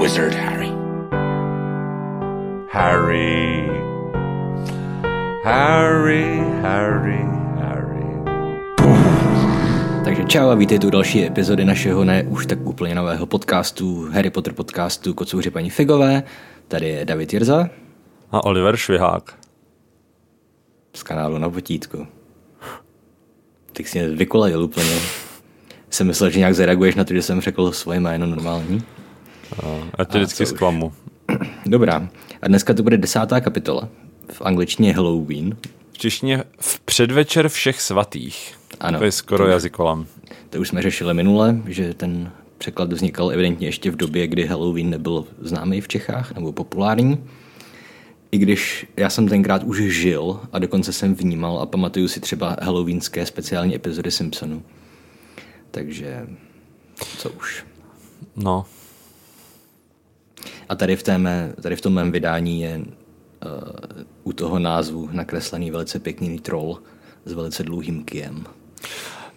wizard Harry. Harry. Harry, Harry, Harry. Takže čau a vítejte u další epizody našeho ne už tak úplně nového podcastu, Harry Potter podcastu Kocouři paní Figové. Tady je David Jirza A Oliver Švihák. z kanálu Na potítku. Teď si mě vykolajil úplně. Jsem myslel, že nějak zareaguješ na to, že jsem řekl svoje jméno normální. Já tě vždycky zklamu. Dobrá. A dneska to bude desátá kapitola. V angličtině Halloween. V češtině v předvečer všech svatých. Ano. To je skoro jazykolam. To už jsme řešili minule, že ten překlad vznikal evidentně ještě v době, kdy Halloween nebyl známý v Čechách nebo populární. I když já jsem tenkrát už žil a dokonce jsem vnímal a pamatuju si třeba halloweenské speciální epizody Simpsonu. Takže co už. No, A tady v, té mé, tady v tom mém vydání je uh, u toho názvu nakreslený velice pěkný troll s velice dlouhým kijem.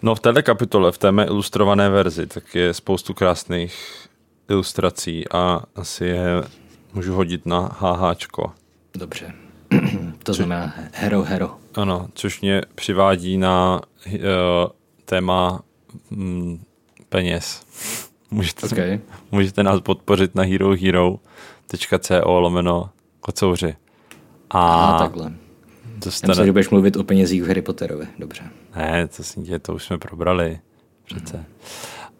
No v této kapitole, v té mé ilustrované verzi, tak je spoustu krásných ilustrací a asi je můžu hodit na HHčko. Dobře. to znamená hero hero. Ano, což mě přivádí na uh, téma mm, peněz. Můžete, Okay. můžete nás podpořit na herohero.co lomeno kocouři. A A takhle. Já dostane... myslím, že budeš mluvit o penězích v Harry Potterovi. Dobře. Ne, to si děje, to už jsme probrali přece.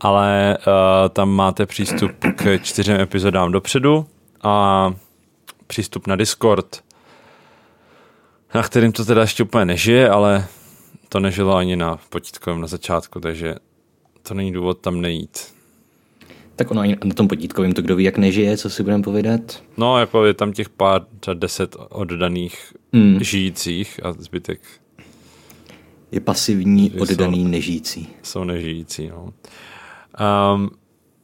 Ale uh, tam máte přístup k čtyřem epizodám dopředu a přístup na Discord, na kterým to teda ještě úplně nežije, ale to nežilo ani na potítkovém na začátku, takže to není důvod tam nejít. Tak ono ani na tom potítkovém to kdo ví, jak nežije, co si budeme povídat. No, jako je tam těch pár, třeba deset oddaných Hmm. žijících a zbytek Je pasivní, oddaný, nežijící. jsou nežijící. No. Um,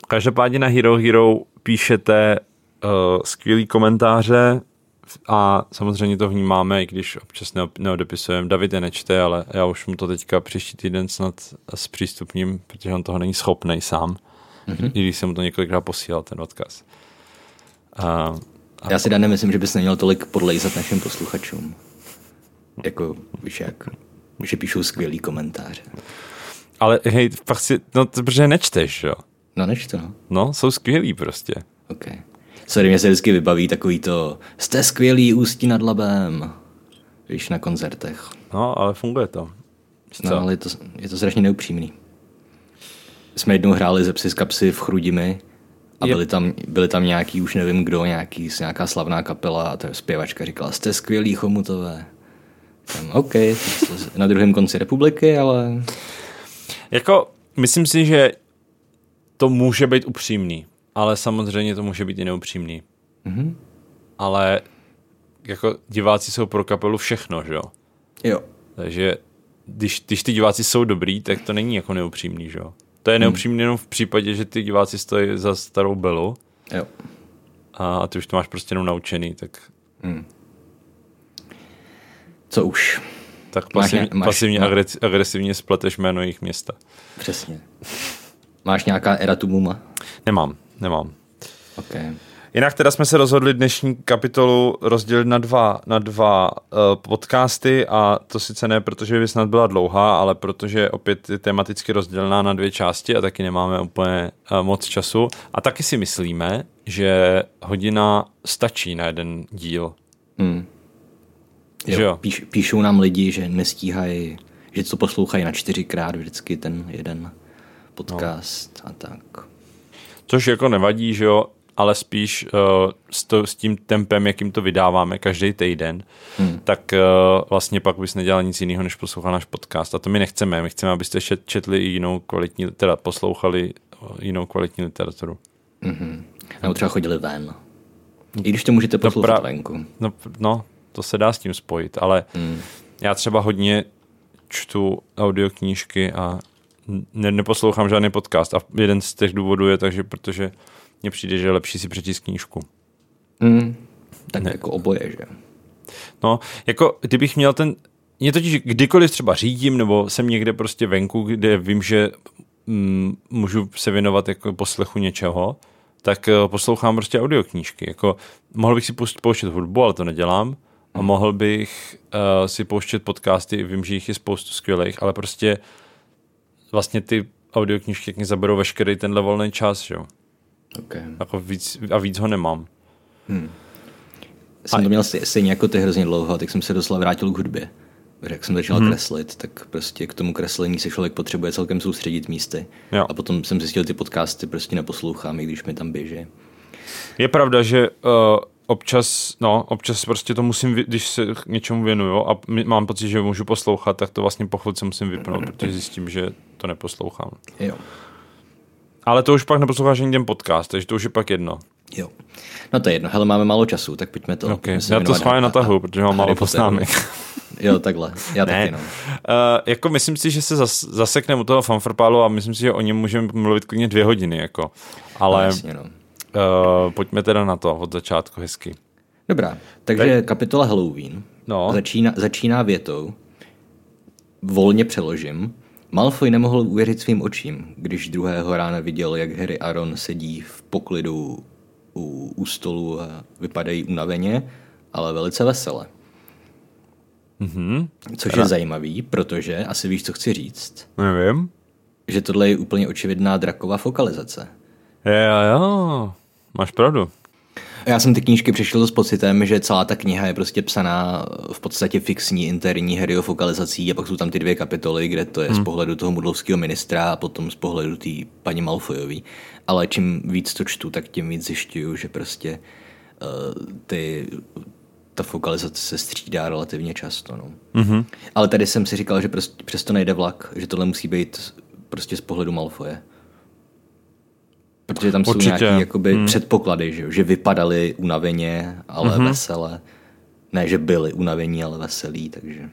každopádně na Hero Hero píšete uh, skvělý komentáře a samozřejmě to vnímáme, i když občas neodepisujeme. David je nečte, ale já už mu to teďka příští týden snad zpřístupním, protože on toho není schopný sám. Mm-hmm. I když jsem mu to několikrát posílal, ten odkaz. Uh, Já si Dan nemyslím, že bys neměl tolik podlejzat našim posluchačům. Jako, víš jak, že píšou skvělý komentáře. ale hej, fakt si, no, to, protože nečteš, jo. No než to, no. No, jsou skvělý prostě. OK. Sorry, mě se vždycky vybaví takový to, jste skvělý ústí nad labem. Víš, na koncertech. No, ale funguje to. Víš No, co? ale je to, je to strašně neupřímný. Jsme jednou hráli ze psy z kapsy v Chrudimi a byli tam, byli tam nějaký, už nevím kdo, nějaký, nějaká slavná kapela a ta zpěvačka říkala, jste skvělý chomutové. Tam, OK, na druhém konci republiky, ale Jako, myslím si, že to může být upřímný, ale samozřejmě to může být i neupřímný. Mhm. Ale jako diváci jsou pro kapelu všechno, že jo? jo. Takže když, když ty diváci jsou dobrý, tak to není jako neupřímný, že jo? To je neupřímný jenom v případě, že ty diváci stojí za starou belu Jo. a, ty už to máš prostě jenom naučený, tak, Co už. tak Máš pasivně, máš- pasivně má- agres, agresivně spleteš jméno jejich města. Přesně. Máš nějaká eratumuma? Nemám, nemám. OK. Jinak teda jsme se rozhodli dnešní kapitolu rozdělit na dva, na dva uh, podcasty a to sice ne, protože by snad byla dlouhá, ale protože opět je tematicky rozdělená na dvě části a taky nemáme úplně uh, moc času. A taky si myslíme, že hodina stačí na jeden díl. Hmm. Že jo? Píš, píšou nám lidi, že nestíhají, že to poslouchají na čtyřikrát vždycky ten jeden podcast no. a tak. Což jako nevadí, že jo, ale spíš uh, s, to, s tím tempem, jakým to vydáváme každý týden, hmm. tak uh, vlastně pak bys nedělal nic jiného, než poslouchal náš podcast. A to my nechceme. My chceme, abyste čet, četli i jinou kvalitní, teda poslouchali uh, jinou kvalitní literaturu. Mm-hmm. Nebo třeba chodili ven. I když to můžete poslouchat pra- venku. No, no, to se dá s tím spojit, ale hmm. já třeba hodně čtu audioknížky a ne, neposlouchám žádný podcast. A jeden z těch důvodů je takže, protože mně přijde, že je lepší si přečíst knížku. Mm. Tak ne. jako oboje, že? No, jako kdybych měl ten, mě totiž kdykoliv třeba řídím, nebo jsem někde prostě venku, kde vím, že mm, můžu se věnovat jako poslechu něčeho, tak uh, poslouchám prostě audioknížky. Jako, mohl bych si pouštět hudbu, ale to nedělám. A Mhm. mohl bych uh, si pouštět podcasty, vím, že jich je spoustu skvělých, ale prostě vlastně ty audioknížky mě zaberou veškerý tenhle volný čas, že jo. Okay. Jako víc, a víc ho nemám. Jsem to měl stej- stejně jako ty hrozně dlouho, tak jsem se doslova vrátil k hudbě. Protože Jak jsem začal hmm. kreslit, tak prostě k tomu kreslení se člověk potřebuje celkem soustředit místy. Jo. A potom jsem zjistil, ty podcasty prostě neposlouchám, i když mi tam běží. Je pravda, že uh, občas, no, občas prostě to musím, když se k něčemu věnuju a mám pocit, že můžu poslouchat, tak to vlastně po chvilce musím vypnout, protože zjistím, že to neposlouchám. Jo. Ale to už pak neposloucháš ani ten podcast, takže to už je pak jedno. Jo. No to je jedno, hele, máme málo času, tak pojďme to. Okay. Já to a- natahu, a- protože mám málo poznámek. Jo, takhle. Já Ne. taky, no. Uh, jako myslím si, že se zas, zasekneme u toho fanfarpálu a myslím si, že o něm můžeme mluvit klidně dvě hodiny, jako. no Ale jasně, no. uh, pojďme teda na to od začátku hezky. Dobrá, takže kapitola Halloween No. začíná, začíná větou, volně přeložím, Malfoy nemohl uvěřit svým očím, když druhého rána viděl, jak Harry a Ron sedí v poklidu u, u stolu a vypadají unaveně, ale velice vesele. Mhm. Což je zajímavý, protože, asi víš, co chci říct, Nevím. že tohle je úplně očividná draková fokalizace. Jo, jo, máš pravdu. Já jsem ty knížky přešel s pocitem, že celá ta kniha je prostě psaná v podstatě fixní interní Harryho fokalizací a pak jsou tam ty dvě kapitoly, kde to je hmm. z pohledu toho mudlovského ministra a potom z pohledu té paní Malfoyový. Ale čím víc to čtu, tak tím víc zjišťuju, že prostě uh, ty, ta fokalizace se střídá relativně často. No. Mm-hmm. Ale tady jsem si říkal, že prostě přesto nejde vlak, že tohle musí být prostě z pohledu Malfoje. Protože tam jsou Určitě. nějaké jakoby hmm. předpoklady, že, jo, že vypadali unaveně, ale hmm. vesele. Ne, že byli unavení, ale veselí, takže...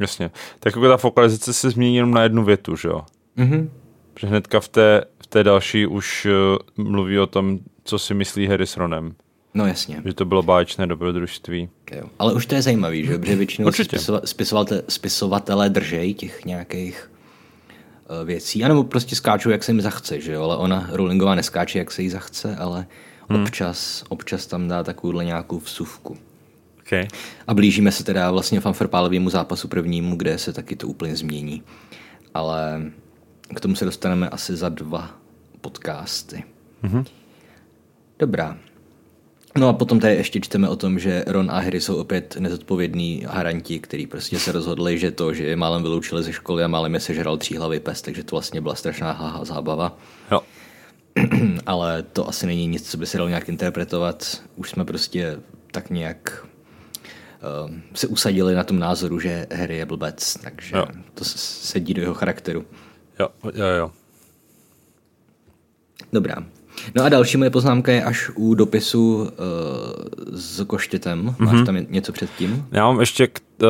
Jasně. Tak jako ta fokalizace se změní jenom na jednu větu, že jo? Mhm. Protože hnedka v té, v té další už uh, mluví o tom, co si myslí Harry s Ronem. No jasně. Že to bylo báječné dobrodružství. Jo. Ale už to je zajímavý, že? Protože většinou Určitě. spisova- spisovate, spisovatelé držej těch nějakých věcí, anebo prostě skáčou, jak se jim zachce, že jo? Ale ona, Rowlingová, neskáče, jak se jí zachce, ale hmm. občas, občas tam dá takovouhle nějakou vsuvku. Okay. A blížíme se teda vlastně fanfarpálovému zápasu prvnímu, kde se taky to úplně změní. Ale k tomu se dostaneme asi za dva podcasty. Mm-hmm. Dobrá. No a potom tady ještě čteme o tom, že Ron a Harry jsou opět nezodpovědní haranti, který prostě se rozhodli, že to, že je málem vyloučili ze školy a málem je sežral tříhlavý pes, takže to vlastně byla strašná haha zábava. Jo. Ale to asi není nic, co by se dalo nějak interpretovat. Už jsme prostě tak nějak uh, se usadili na tom názoru, že Harry je blbec, takže Jo. to sedí do jeho charakteru. Jo, jo, jo. Dobrá. No a další moje poznámka je až u dopisu uh, s koštětem. Mhm. Máš tam něco předtím? Já mám ještě k, eh,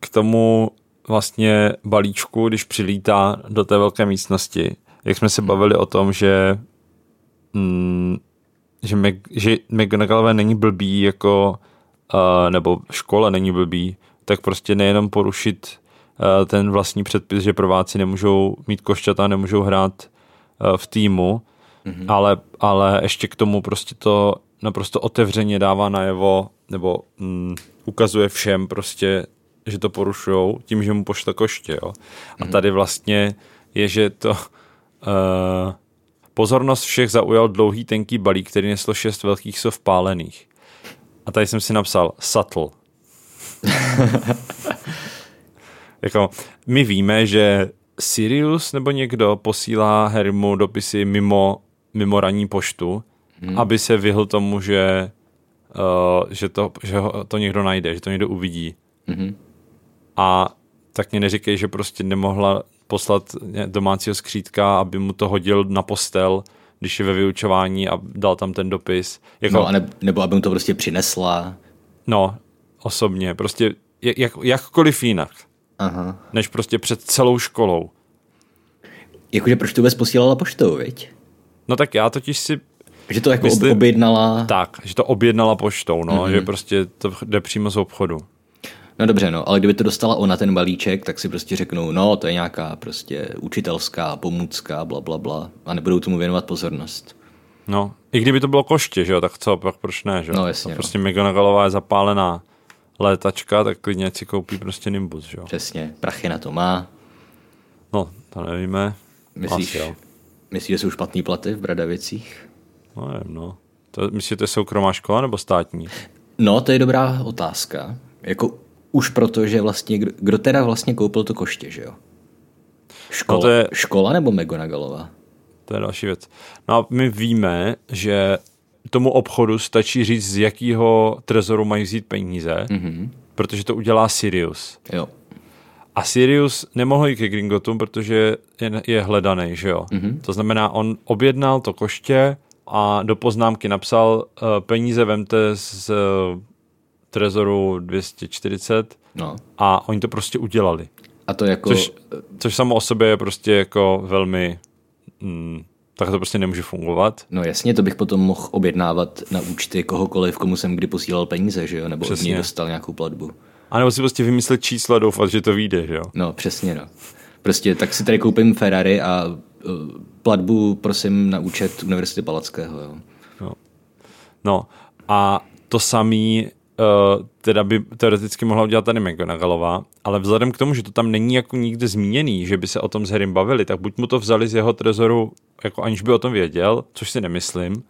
k tomu vlastně balíčku, když přilítá do té velké místnosti, jak jsme se bavili o tom, že mm, že, Meg, že McGonagallové není blbý jako uh, nebo škola není blbý, tak prostě nejenom porušit uh, ten vlastní předpis, že prváci nemůžou mít košťata, nemůžou hrát uh, v týmu, mm-hmm. ale, ale ještě k tomu prostě to naprosto otevřeně dává najevo, nebo mm, ukazuje všem prostě, že to porušujou tím, že mu pošle koště. Jo? A tady vlastně je, že to uh, pozornost všech zaujal dlouhý tenký balík, který neslo šest velkých sov pálených. A tady jsem si napsal subtle. jako, my víme, že Sirius nebo někdo posílá Harrymu dopisy mimo, mimo ranní poštu, hmm. aby se vyhl tomu, že, uh, že, to, že ho to někdo najde, že to někdo uvidí. Mhm. A tak mě neříkej, že prostě nemohla poslat domácího skřítka, aby mu to hodil na postel, když je ve vyučování a dal tam ten dopis. Jako, No a ne, nebo aby mu to prostě přinesla. no, osobně, prostě jak, jakkoliv jinak, Aha. než prostě před celou školou. Jakože proč to vůbec posílala poštou, viď? No tak já totiž si Že to jako Myslím- ob- objednala... tak, že to objednala poštou, no, mm-hmm. že prostě to jde přímo z obchodu. No dobře, no, ale kdyby to dostala ona ten balíček, tak si prostě řeknou, no, to je nějaká prostě učitelská pomůcka, bla, bla, bla, a nebudou tomu věnovat pozornost. No, i kdyby to bylo koště, že jo, tak co, pak proč ne, že jo? No, jasně, To no. prostě McGonagallová je zapálená létačka, tak klidně si koupí prostě Nimbus, že jo? Přesně, prachy na to má. No, to nevíme. Myslíš, Asi jo. Myslíš, že jsou špatný platy v Bradavicích? No, nevím, no. To, myslíš, že to je soukromá škola nebo státní? No, to je dobrá otázka. Jako už proto, že vlastně, kdo, kdo teda vlastně koupil to koště, že jo? Škola, No to je- škola nebo McGonagallová? To je další věc. No a my víme, že tomu obchodu stačí říct, z jakého trezoru mají vzít peníze, mm-hmm. protože to udělá Sirius. Jo. A Sirius nemohl jít ke Gringotům, protože je, je hledaný, že jo? Mm-hmm. To znamená, on objednal to koště a do poznámky napsal uh, peníze vemte z uh, trezoru 240 No. a oni to prostě udělali. A to jako... Což, což samo o sobě je prostě jako velmi... Mm, tak to prostě nemůže fungovat. No jasně, to bych potom mohl objednávat na účty kohokoliv, komu jsem kdy posílal peníze, že jo? Nebo od Přesně. něj dostal nějakou platbu. A nebo si prostě vymyslet číslo a doufat, že to vyjde, že jo? No, přesně, no. Prostě tak si tady koupím Ferrari a uh, platbu prosím na účet Univerzity Palackého, jo. No. no a to samý uh, teda by teoreticky mohla udělat tady McGonagallová, ale vzhledem k tomu, že to tam není jako nikde zmíněný, že by se o tom s Harrym bavili, tak buď mu to vzali z jeho trezoru, jako aniž by o tom věděl, což si nemyslím,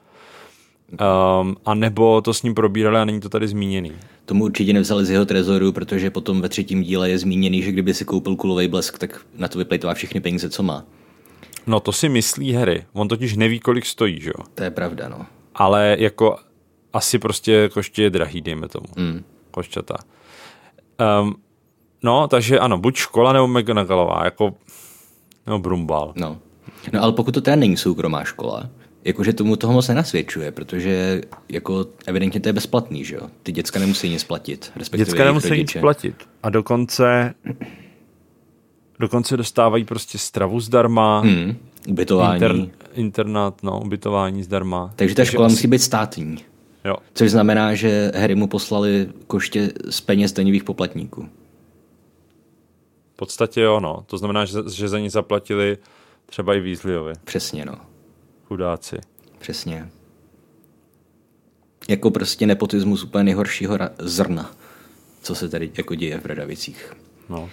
um, a nebo to s ním probírali a není to tady zmíněný. Tomu určitě nevzali z jeho trezoru, protože potom ve třetím díle je zmíněný, že kdyby si koupil kulový blesk, tak na to vyplejtová všechny peníze, co má. No to si myslí Harry, on totiž neví, kolik stojí, že jo? To je pravda, no. ale jako asi prostě koště je drahý, dejme tomu. Mm. Košťata. Um, no, takže ano, buď škola nebo McGonagallová, jako nebo Brumbal. No. no ale pokud to teda není soukromá škola, jakože tomu toho moc nenasvědčuje, protože jako evidentně to je bezplatný, že jo? Ty děcka nemusí nic platit, respektive Děcka nemusí nic platit. A dokonce dokonce dostávají prostě stravu zdarma, Hmm, ubytování. inter, internát, no, ubytování zdarma. Takže ta škola asi- musí být státní. Jo, Což znamená, že Harry mu poslali koště z peněz daňových poplatníků. v podstatě jo, no. To znamená, že, že za ní zaplatili třeba i Weasleyovi, Přesně, no. Chudáci. Přesně. Jako prostě nepotismus úplně nejhoršího zrna, co se tady jako děje v Bradavicích. No.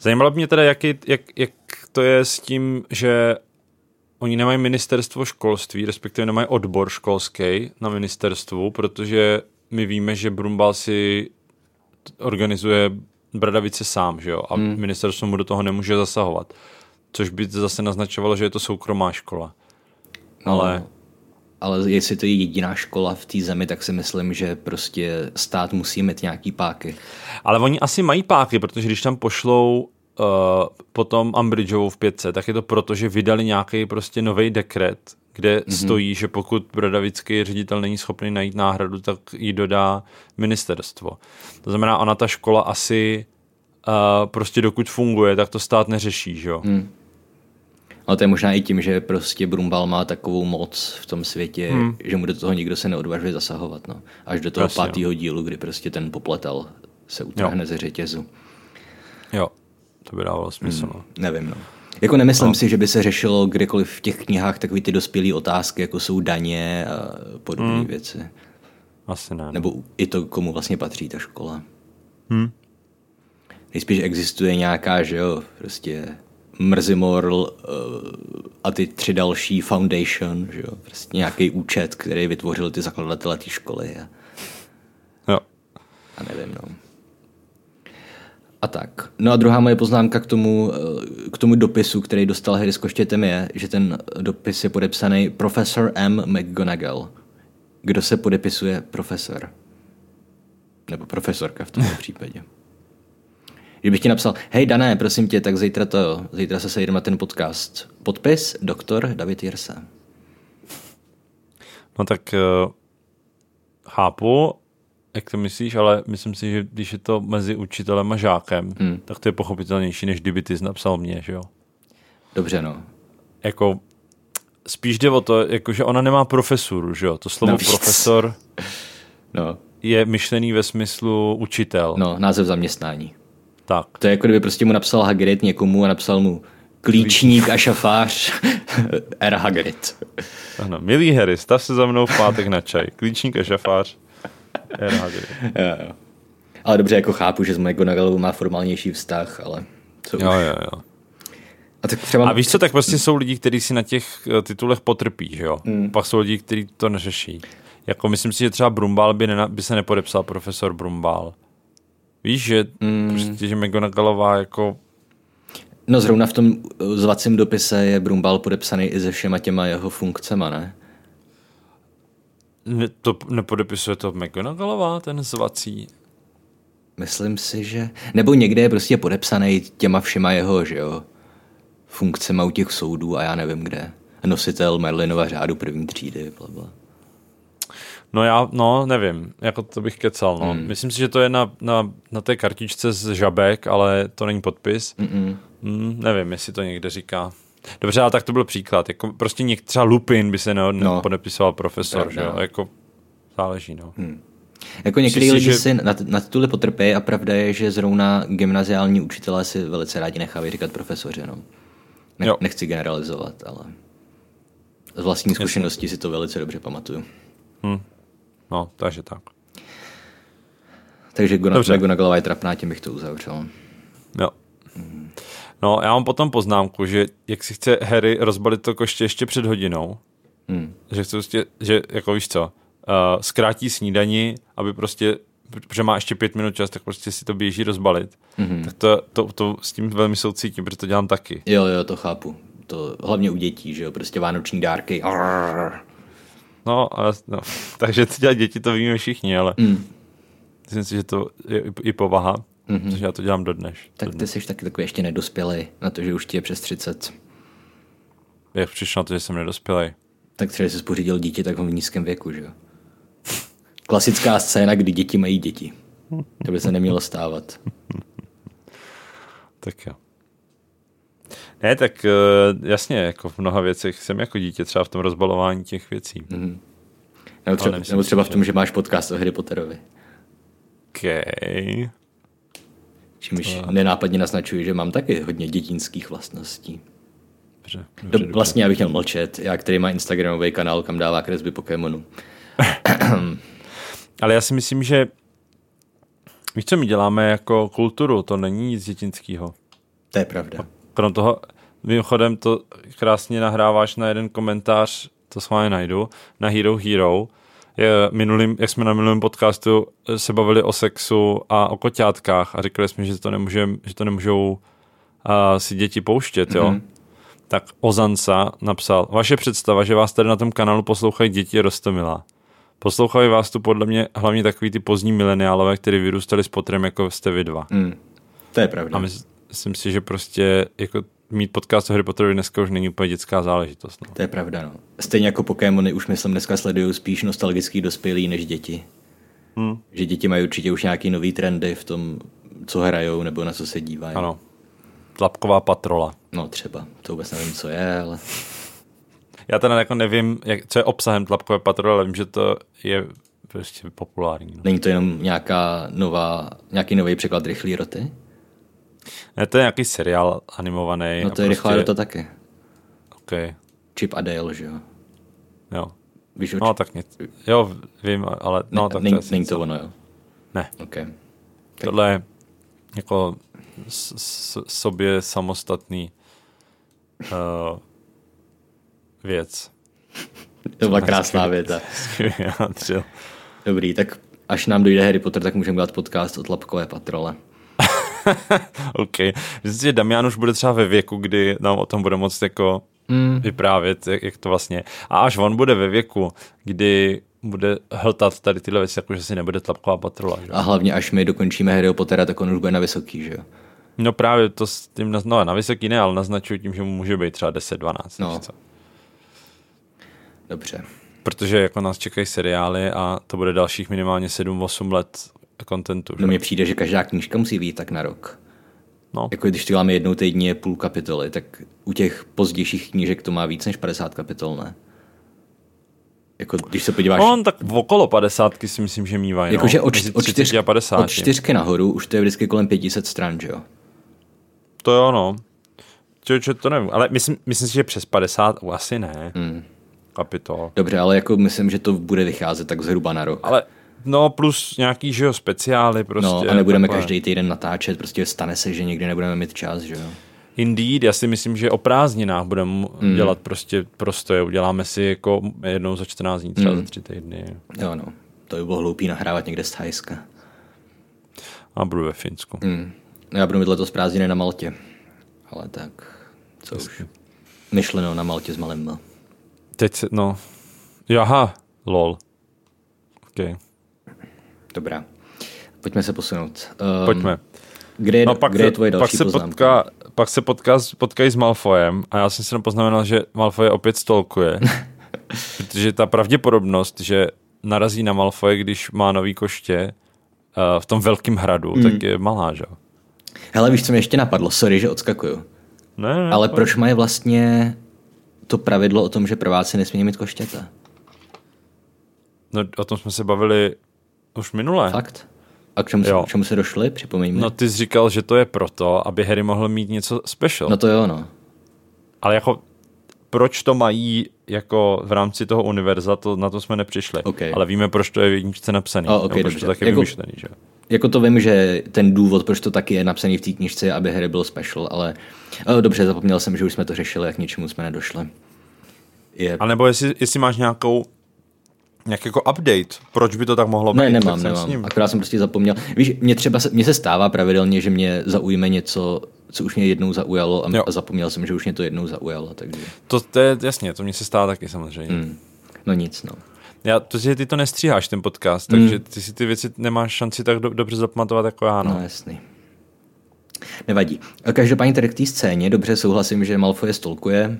Zajímalo by mě teda, jaký, jak, jak to je s tím, že oni nemají ministerstvo školství, respektive nemají odbor školský na ministerstvu, protože my víme, že Brumbal si organizuje Bradavice sám, že jo, a hmm. ministerstvo mu do toho nemůže zasahovat. Což by zase naznačovalo, že je to soukromá škola. No, Ale- ale jestli to je jediná škola v té zemi, tak si myslím, že prostě stát musí mít nějaký páky. Ale oni asi mají páky, protože když tam pošlou uh, potom Umbridgeovou v pětce, tak je to proto, že vydali nějaký prostě nový dekret, kde mm-hmm. stojí, že pokud bradavický ředitel není schopný najít náhradu, tak ji dodá ministerstvo. To znamená, ona ta škola asi uh, prostě dokud funguje, tak to stát neřeší, že jo? Mm. Ale to je možná i tím, že prostě Brumbal má takovou moc v tom světě, hmm. že mu do toho nikdo se neodvažuje zasahovat. No. Až do toho Jasně, no. pátého dílu, kdy prostě ten popletal se utrhne ze řetězu. Jo, to by dávalo smysl. Mm. No. Nevím, no. Jako nemyslím no. si, že by se řešilo kdekoliv v těch knihách takový ty dospělé otázky, jako jsou daně a podobné hmm. věci. Asi ne. Nebo i to, komu vlastně patří ta škola. Hmm. Nejspíš existuje nějaká, že jo, prostě Mrzimorl uh, a ty tři další foundation, že jo, prostě nějaký účet, který vytvořil ty zakladatelé té školy a, Jo. a nevím, no. A tak. No a druhá moje poznámka k tomu, eh, k tomu dopisu, který dostal Harry s koštětem je, že ten dopis je podepsaný Professor M. McGonagall. Kdo se podepisuje profesor? Nebo profesorka v tomto případě. Kdybych ti napsal, hej Dané, prosím tě, tak zítra to, zítra se sejdeme na ten podcast. Podpis, doktor David Jirsa. No tak uh, chápu, jak to myslíš, ale myslím si, že když je to mezi učitelem a žákem, hmm. tak to je pochopitelnější, než kdyby ty napsal mě, že jo? Dobře, no. Jako, spíš jde o to, jako, že ona nemá profesuru, že jo? To slovo Navíc. profesor No, je myšlený ve smyslu učitel. no, název zaměstnání. Tak, To je jako kdyby prostě mu napsal Hagrid někomu a napsal mu Klíčník a šafář R. Hagrid. Ano, milý Harry, stav se za mnou v pátek na čaj. Klíčník a šafář R. Hagrid. Jo, jo. Ale dobře, jako chápu, že s McGonagallovou má formálnější vztah, ale co Jo, už. jo, jo. A tak třeba... A víš co, tak prostě jsou lidi, kteří si na těch eh, titulech potrpí, že jo? Hmm. Pak jsou lidi, kteří to neřeší. Jako myslím si, že třeba Brumbal by, nena, by se nepodepsal profesor Brumbal. Víš, že Hmm. prostě, že McGonagallová jako No zrovna v tom zvacím dopise je Brumbal podepsaný i se všema těma jeho funkcema, ne? ne, to nepodepisuje to McGonagallová, ten zvací. Myslím si, že... Nebo někde je prostě podepsaný těma všema jeho, že jo, funkcema u těch soudů a já nevím kde. Nositel Merlinova řádu první třídy, bla, bla. No já, no nevím, jako to bych kecal, no. Hmm. Myslím si, že to je na, na, na té kartičce z žabek, ale to není podpis. Mm-mm. Hmm, nevím, jestli to někde říká. Dobře, ale tak to byl příklad. Jako prostě něk, třeba Lupin by se ne, No. nepodepisoval profesor, Pravda, že jo? no. Jako záleží, no. Hmm. Jako některý lidi že- si na, na tituly potrpí a pravda je, že zrovna gymnaziální učitelé si velice rádi nechávají říkat profesoři. No. Ne, Jo. nechci generalizovat, ale z vlastní zkušenosti si to velice dobře pamatuju. No, takže tak. Takže Dobře. Gonagalová je trapná, tím bych to uzavřel. Jo. No, já mám potom poznámku, že jak si chce Harry rozbalit to koště ještě před hodinou, Hmm. že chce prostě, že jako víš co, uh, zkrátí snídani, aby prostě, protože má ještě pět minut čas, tak prostě si to běží rozbalit. Mm-hmm. Tak to, to, to, s tím velmi soucítím, protože to dělám taky. Jo, jo, to chápu. To hlavně u dětí, že jo, prostě vánoční dárky. Arr. No, ale, no, takže to dělat děti, to víme všichni, ale Mm. myslím si, že to je i, povaha, mm-hmm. protože já to dělám dodnes. Tak ty jsi taky takový ještě nedospělý na to, že už ti je přes 30. Jak přišel na to, že jsem nedospělý. Tak třeba, jsi pořídil dítě tak v nízkém věku, že jo. Klasická scéna, kdy děti mají děti. To by se nemělo stávat. Tak jo. Ne, tak eh, jasně, jako v mnoha věcech jsem jako dítě, třeba v tom rozbalování těch věcí. Mm. Nebo třeba, nebo třeba v tom, že máš podcast o Harry Potterovi. Okay. Čímž nenápadně naznačuji, že mám taky hodně dětinských vlastností. Dobře, Do, dobře, dobře. vlastně já bych měl mlčet, já, který má Instagramový kanál, kam dává kresby Pokémonu. Ale já si myslím, že víš, co my děláme jako kulturu, to není nic dětinského. To je pravda. Krom toho, mimochodem to krásně nahráváš na jeden komentář, to s vámi najdu, na Hero Hero. Je minulým, jak jsme na minulém podcastu eh, se bavili o sexu a o koťátkách a říkali jsme, že to, nemůžem, že to nemůžou uh, si děti pouštět, jo. Mm-hmm. Tak Ozansa napsal, vaše představa, že vás tady na tom kanálu poslouchají děti je rostomilá. Poslouchají vás tu podle mě hlavně takový ty pozdní mileniálové, kteří vyrůstali s potrem, jako jste vy dva. Mm. To je pravda. A mys- myslím si, že prostě jako mít podcast o Harry Potterovi dneska už není úplně dětská záležitost. No. To je pravda, no. Stejně jako Pokémony už myslím dneska sledují spíš nostalgický dospělí než děti. Hmm. Že děti mají určitě už nějaký nový trendy v tom, co hrajou nebo na co se dívají. Ano. Tlapková patrola. No třeba, to vůbec nevím, co je, ale Já teda jako nevím, jak, co je obsahem tlapkové patroly, ale vím, že to je prostě populární. No. není to jenom nějaká nová, nějaký nový překlad rychlý roty? Ne, to je nějaký seriál animovaný. No to je rychlá prostě, rota taky. Okay, Chip a Dale, že jo? jo. Víš, No tak něco. Jo, vím, ale no, tak není, není to ono, jo? Ne, OK. tohle je jako s, s, sobě samostatný uh, věc. To byla krásná věta. Dobrý, tak až nám dojde Harry Potter, tak můžeme dělat podcast o tlapkové patrole. OK. Myslím že Damian už bude třeba ve věku, kdy nám o tom bude moct jako mm. vyprávět, jak, jak to vlastně. A až on bude ve věku, kdy bude hltat tady tyhle věci, jako že si nebude tlapková patrola. Že? A hlavně, až my dokončíme Harryho Pottera, tak on už bude na vysoký, že jo? No právě to s tím, no na vysoký ne, ale naznačuju tím, že mu může být třeba 10-12. No. co. Dobře. Protože jako nás čekají seriály a to bude dalších minimálně 7-8 let kontentu. No mně přijde, že každá knížka musí být tak na rok. No. Jako když to děláme jednou týdně půl kapitoly, tak u těch pozdějších knížek to má víc než 50 kapitol, ne? Jako když se podíváš... On tak okolo 50 si myslím, že mývají. Jakože no. od, od, 30 čtyř, a 50. od čtyřky nahoru už to je vždycky kolem 500 stran, že jo? To jo, no. čo, čo, to nevím, ale myslím, myslím si, že přes 50 asi ne. Hmm. Kapitol. Dobře, ale jako myslím, že to bude vycházet tak zhruba na rok. Ale no plus nějaký, že jo, speciály prostě. no a nebudeme takové. každý týden natáčet, prostě stane se, že někdy nebudeme mít čas, že jo. Indeed, já si myslím, že o prázdninách budeme mm. dělat prostě prostoje. Uděláme si jako jednou za 14 dní, třeba mm. za tři týdny. Jo, no. To by bylo hloupý nahrávat někde z Thajska. A budu ve Finsku. Mm. Já budu mít letos prázdniny na Maltě. Ale tak, co už. Myšleno na Maltě s malým M. Teď se, no. Jaha, lol. OK. Dobrá. Pojďme se posunout. Um, Pojďme. Kde je, no, pak kde je tvoje další pak se poznámka? potká, pak se potká, potkají s Malfojem a já jsem si poznamenal, že Malfoy opět stolkuje. protože ta pravděpodobnost, že narazí na Malfoje, když má nový koště uh, v tom velkém hradu, mm. tak je malá, že? Hele, víš, co mě ještě napadlo? Sorry, že odskakuju. Ne, ne, Ale proč mají vlastně to pravidlo o tom, že prváci nesmí mít koštěta? No, o tom jsme se bavili už minule. Fakt? A k čemu, k čemu se došli? Připomeň mi. No ty jsi říkal, že to je proto, aby Harry mohl mít něco special. No to jo, no. Ale jako proč to mají jako v rámci toho univerza, to, na to jsme nepřišli. Okay. Ale víme, proč to je v jedničce napsaný. Oh, okay, proč dobře. to taky jako, vymyšlený, že? Jako to vím, že ten důvod, proč to taky je napsaný v té knižce, aby Harry byl special, ale oh, dobře, zapomněl jsem, že už jsme to řešili, jak ničemu jsme nedošli. Je... A nebo jestli, jestli máš nějakou nějaký jako update, proč by to tak mohlo být? Ne, nemám, nemám. Akorát jsem prostě zapomněl. Víš, mě třeba se, mně se stává pravidelně, že mě zaujme něco, co už mě jednou zaujalo a, a zapomněl jsem, že už mě to jednou zaujalo. Takže... To, to je jasně, to mě se stává taky samozřejmě. Mm. No nic, no. Já, to, že ty to nestříháš, ten podcast, mm. takže ty si ty věci nemáš šanci tak do, dobře zapamatovat jako já. No, no jasný. Nevadí. Každopádně tady k té scéně dobře souhlasím, že Malfoy stolkuje,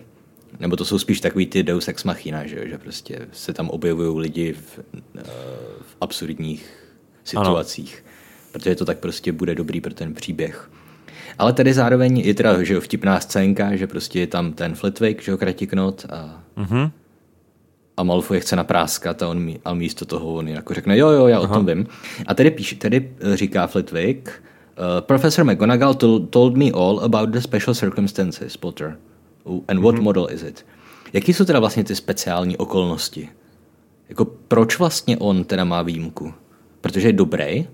nebo to jsou spíš takový ty Deus Ex Machina, že, že prostě se tam objevují lidi v, eh, v absurdních situacích. Ano. Protože to tak prostě bude dobrý pro ten příběh. Ale tady zároveň je teda že jo, vtipná scénka, že prostě je tam ten Flitwick, že jo, kratiknot a, mm-hmm. a Malfoy chce napráskat a, on, a místo toho on jako řekne, jo, jo, já Aha. o tom vím. A tady, píš, tady eh, říká Flitwick, uh, Professor McGonagall told, told me all about the special circumstances, Potter. And what mm-hmm. model is it? Jaký jsou teda vlastně ty speciální okolnosti? Jako proč vlastně on teda má výjimku? Protože je dobrý?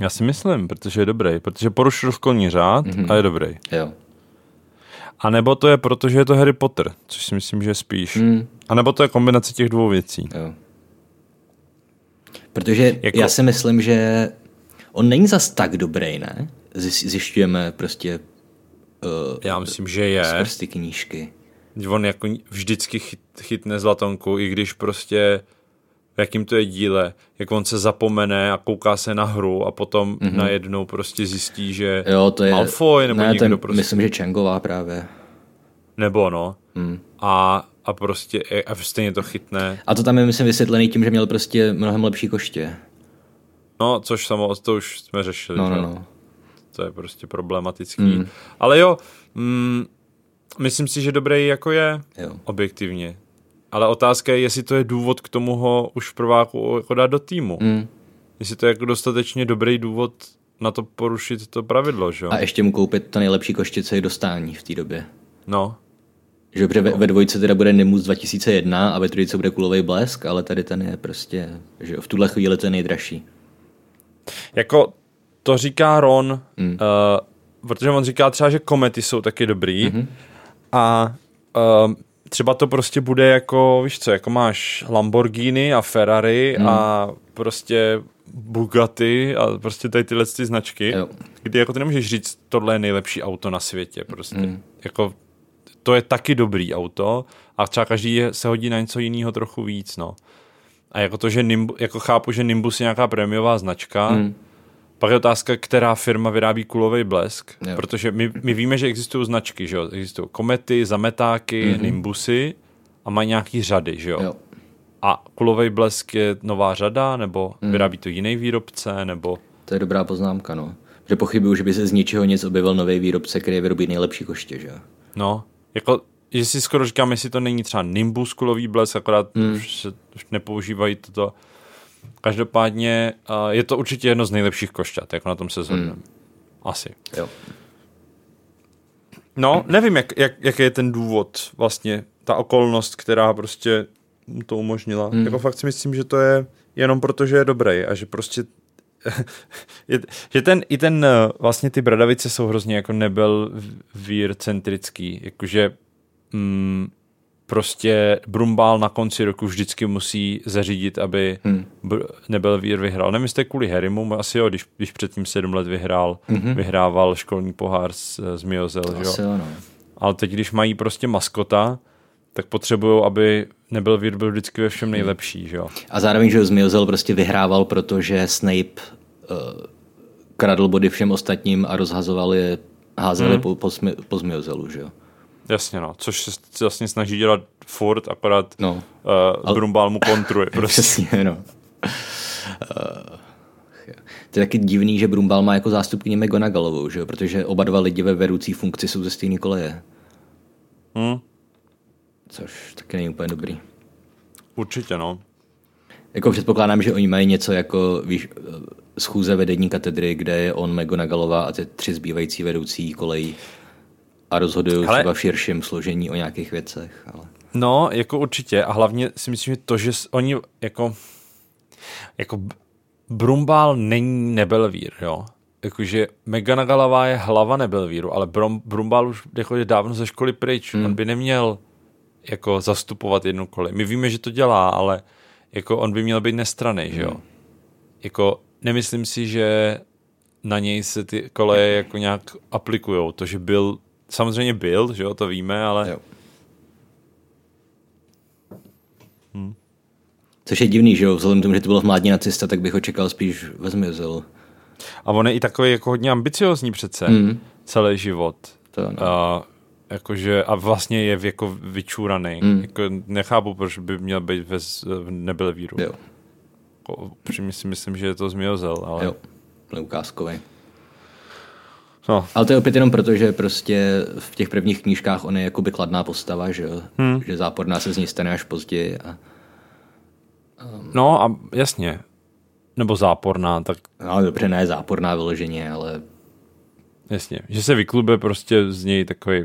Já si myslím, protože je dobrý. Protože porušil školní řád mm-hmm. a je dobrý. Jo. A nebo to je proto, že je to Harry Potter, což si myslím, že je spíš. Mm. A nebo to je kombinace těch dvou věcí. Jo. Protože jako... já si myslím, že on není zas tak dobrý, ne? Zjišťujeme prostě uh, Já myslím, že je. Skrz ty knížky. On jako vždycky chyt, chytne zlatonku, i když prostě v jakým to je díle, jak on se zapomene a kouká se na hru a potom mm-hmm. najednou prostě zjistí, že jo, to je, Malfoy nebo ne, někdo ten, prostě. Myslím, že Changová právě. Nebo no. Mm. A, a prostě a stejně to chytne. A to tam je myslím vysvětlený tím, že měl prostě mnohem lepší koště. No, což samo, to už jsme řešili. No, no, no to je prostě problematický. Mm. Ale jo, mm, myslím si, že dobrý jako je, jo. objektivně. Ale otázka je, jestli to je důvod k tomu ho už v prváku jako dát do týmu. Mm. Jestli to je jako dostatečně dobrý důvod na to porušit to pravidlo, že jo? A ještě mu koupit to nejlepší koštice i dostání v té době. No. Že ve, ve dvojce teda bude Nimbus 2001 a ve trojice bude kulový blesk, ale tady ten je prostě, že v tuhle chvíli to je nejdražší. Jako to říká Ron, mm. uh, protože on říká třeba, že komety jsou taky dobrý mm-hmm. a uh, třeba to prostě bude jako, víš co, jako máš Lamborghini a Ferrari mm. a prostě Bugatti a prostě tady tyhle ty značky, jo. kdy jako ty nemůžeš říct, tohle je nejlepší auto na světě prostě. Mm. Jako to je taky dobrý auto a třeba každý se hodí na něco jiného trochu víc, no. A jako to, že Nimbus, jako chápu, že Nimbus je nějaká prémiová značka, mm pak je otázka, která firma vyrábí kulový blesk, jo. protože my, my víme, že existují značky, že jo? Existují komety, zametáky, mm-hmm. nimbusy a mají nějaký řady, že jo? jo. A kulový blesk je nová řada, nebo mm. vyrábí to jiný výrobce, nebo... To je dobrá poznámka, no. Že pochybuju, že by se z ničeho nic objevil nový výrobce, který vyrobí nejlepší koště, že jo? No, jako, že si skoro říkám, jestli to není třeba Nimbus kulový blesk, akorát mm. už, se, už nepoužívají toto Každopádně uh, je to určitě jedno z nejlepších košťat, jako na tom se zhodneme. Hmm. Asi. Jo. No, nevím, jak, jak, jaký je ten důvod vlastně, ta okolnost, která prostě to umožnila. Hmm. Jako fakt si myslím, že to je jenom proto, že je dobrý a že prostě je, že ten, i ten, eh, vlastně ty bradavice jsou hrozně jako nebyl vír centrický, jakože mm, prostě Brumbál na konci roku vždycky musí zařídit, aby hmm. nebyl vír vyhrál. Nevím, jestli kvůli Harrymu, asi jo, když, když předtím sedm let vyhrál, mm-hmm. vyhrával školní pohár z, z Miozel, že jo? No. Ale teď, když mají prostě maskota, tak potřebují, aby nebyl vír byl vždycky ve všem nejlepší, že jo? A zároveň, že Zmiozel prostě vyhrával, protože Snape uh, kradl body všem ostatním a rozhazoval je, házeli hmm. po, po, po Zmiozelu, že jo? Jasně, no. Což se vlastně snaží dělat furt, akorát no. uh, ale... Brumbál mu kontruje. Prostě. Přesně, no. Uh, to je taky divný, že Brumbal má jako zástupkyně McGonagallovou, že jo? protože oba dva lidi ve vedoucí funkci jsou ze stejné koleje. Hmm. Což taky není úplně dobrý. Určitě, no. Jako předpokládám, že oni mají něco jako víš, schůze vedení katedry, kde je on, McGonagallová a ty tři zbývající vedoucí kolejí a rozhodují ale... třeba v širším složení o nějakých věcech. Ale... No, jako určitě a hlavně si myslím, že to, že oni jako jako Brumbál není nebelvír, jo. Jakože Meganagalová je hlava nebelvíru, ale Brum, Brumbál už jako dávno ze školy pryč. Hmm. On by neměl jako zastupovat jednu kole. My víme, že to dělá, ale jako on by měl být nestraný, že jo. Hmm. Jako nemyslím si, že na něj se ty koleje jako nějak aplikujou. To, že byl, samozřejmě byl, že jo, to víme, ale... Jo. Hmm. Což je divný, že jo, vzhledem tomu, že to bylo v mládí nacista, tak bych ho čekal spíš ve zmizel. A on je i takový jako hodně ambiciozní přece, hmm. celý život. To no. a, jakože, a vlastně je jako vyčúraný. Hmm. Jako, nechápu, proč by měl být ve, v nebelvíru. Jo. Upřímně si myslím, že je to zmiozel, ale... Jo, neukázkový. No. Ale to je opět jenom proto, že prostě v těch prvních knížkách on je jakoby kladná postava, že, hmm. že záporná se z ní stane až později. A, um... No a jasně. Nebo záporná, tak... No dobře, ne záporná vyloženě, ale... Jasně, že se vyklube prostě z něj takový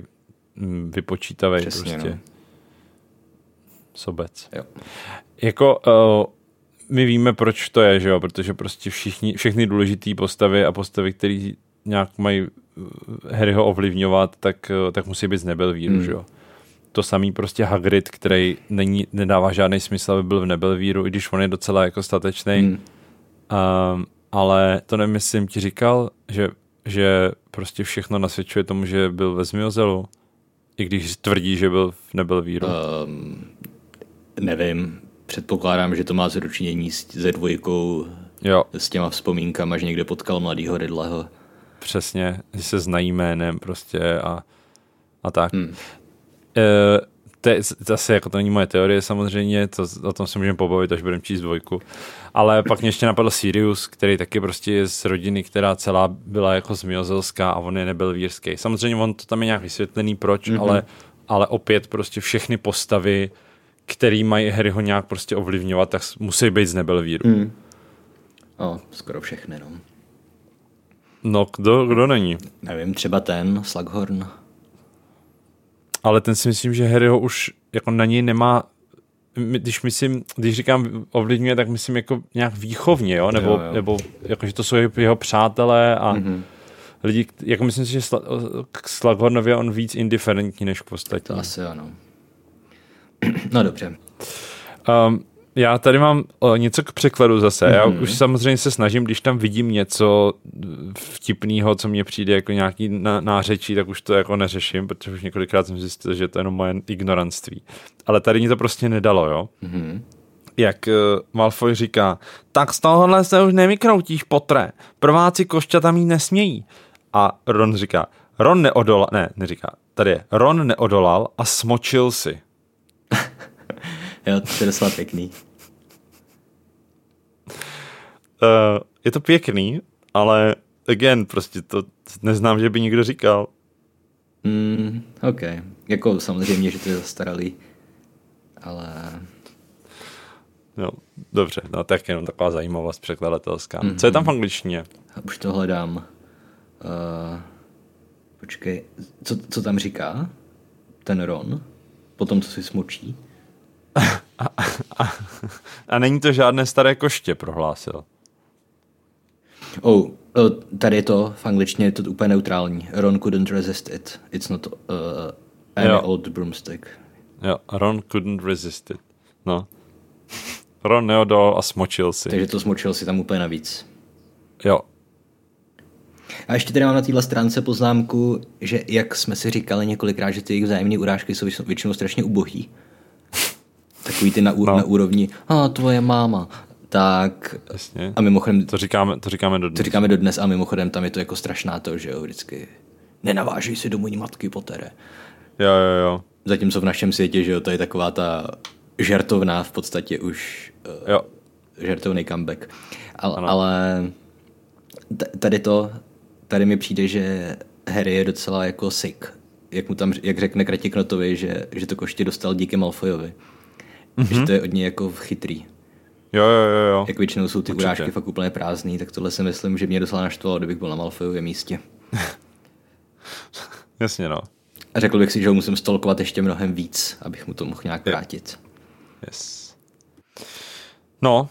mm, vypočítavý prostě. No. Sobec. Jo. Jako uh, my víme, proč to je, že jo? Protože prostě všichni, všechny důležité postavy a postavy, které nějak mají eh, Harryho ovlivňovat, tak, eh, tak musí být z Nebelvíru, mm. že jo? To samý prostě Hagrid, který není, nedává žádný smysl, aby byl v Nebelvíru, i když on je docela jako statečný. Mm. Um, ale to nemyslím, ti říkal, že, že prostě všechno nasvědčuje tomu, že byl ve Zmiozelu, i když tvrdí, že byl v Nebelvíru. Um, nevím, předpokládám, že to má zručinění se dvojkou, jo. s těma vzpomínkama, že někde potkal mladýho Ridleho. Přesně, že se znají jménem prostě a, a tak. Hmm. E, to je zase jako to není moje teorie samozřejmě, to, o tom se můžeme pobavit, až budeme číst dvojku. Ale pak mě ještě napadl Sirius, který taky prostě je z rodiny, která celá byla jako zmiozelská a on je nebyl vírský. Samozřejmě on to tam je nějak vysvětlený, proč, mm-hmm. ale, ale opět prostě všechny postavy který mají Harryho nějak prostě ovlivňovat, tak musí být z Nebelvíru. Mm. O, skoro všechny, no. No, kdo, kdo není? Nevím, třeba ten, Slughorn. Ale ten si myslím, že Harryho už jako na něj nemá když myslím, když říkám ovlivňuje, tak myslím jako nějak výchovně, jo? Nebo, jo, jo. nebo jako, že to jsou jeho přátelé a mm-hmm. lidi, jako myslím si, že k Slughornovi on víc indiferentní než k ostatním. To asi ano. No dobře. Um, já tady mám o, něco k překladu zase. Mm-hmm. Já mhm. už samozřejmě se snažím, když tam vidím něco vtipného, co mně přijde jako nějaký nářečí, tak už to jako neřeším, protože už několikrát jsem zjistil, že to je jenom moje ignoranství. Ale tady mi to prostě nedalo, jo. Mm-hmm. Jak uh, Malfoy říká, tak z tohohle se už nevykroutíš, potre. Prváci košťata mít nesmějí. A Ron říká, Ron neodolal, ne, neříká, tady je, Ron neodolal a smočil si. jo, to je docela pěkný. Uh, je to pěkný, ale again, prostě to neznám, že by někdo říkal. Mm, OK. Jako samozřejmě, že to je zastaralý, ale... No, dobře, no tak jenom taková zajímavost překladatelská. Mm-hmm. Co je tam v angličtině? Už to hledám. Uh, Počkej, co, co tam říká ten Ron? Po tom, co si smočí? A, a, a není to žádné staré koště, prohlásil. Oh, tady je to, v angličtině je to úplně neutrální. Ron couldn't resist it. It's not uh, any jo. old broomstick. Jo, Ron couldn't resist it. No. Ron neodol a smočil si. Takže to smočil si tam úplně navíc. Jo. A ještě tady mám na téhle stránce poznámku, že jak jsme si říkali několikrát, že ty jejich vzájemné urážky jsou většinou strašně ubohý. Takový ty na, no. na úrovni, a tvoje máma, tak Jasně. a mimochodem... To říkáme, to říkáme dodnes. To říkáme dodnes a mimochodem tam je to jako strašná to, že jo, vždycky nenavážej si do mojí matky, potere. Jo, jo, jo. Zatímco v našem světě, že jo, to je taková ta žertovná v podstatě už uh, jo. žertovný comeback. Al, ale tady to, tady mi přijde, že Harry je docela jako sick. Jak mu tam, jak řekne Kratiknotovi, že, že to koště dostal díky Malfoyovi. Mm-hmm. Že to je od něj jako chytrý. Jo, jo, jo, jo. Jak většinou jsou ty Určitě. urážky fakt úplně prázdný, tak tohle si myslím, že mě docela naštvalo, kdybych byl na Malfoyově místě. Jasně, no. A řekl bych si, že ho musím stolkovat ještě mnohem víc, abych mu to mohl nějak vrátit. Yes. No,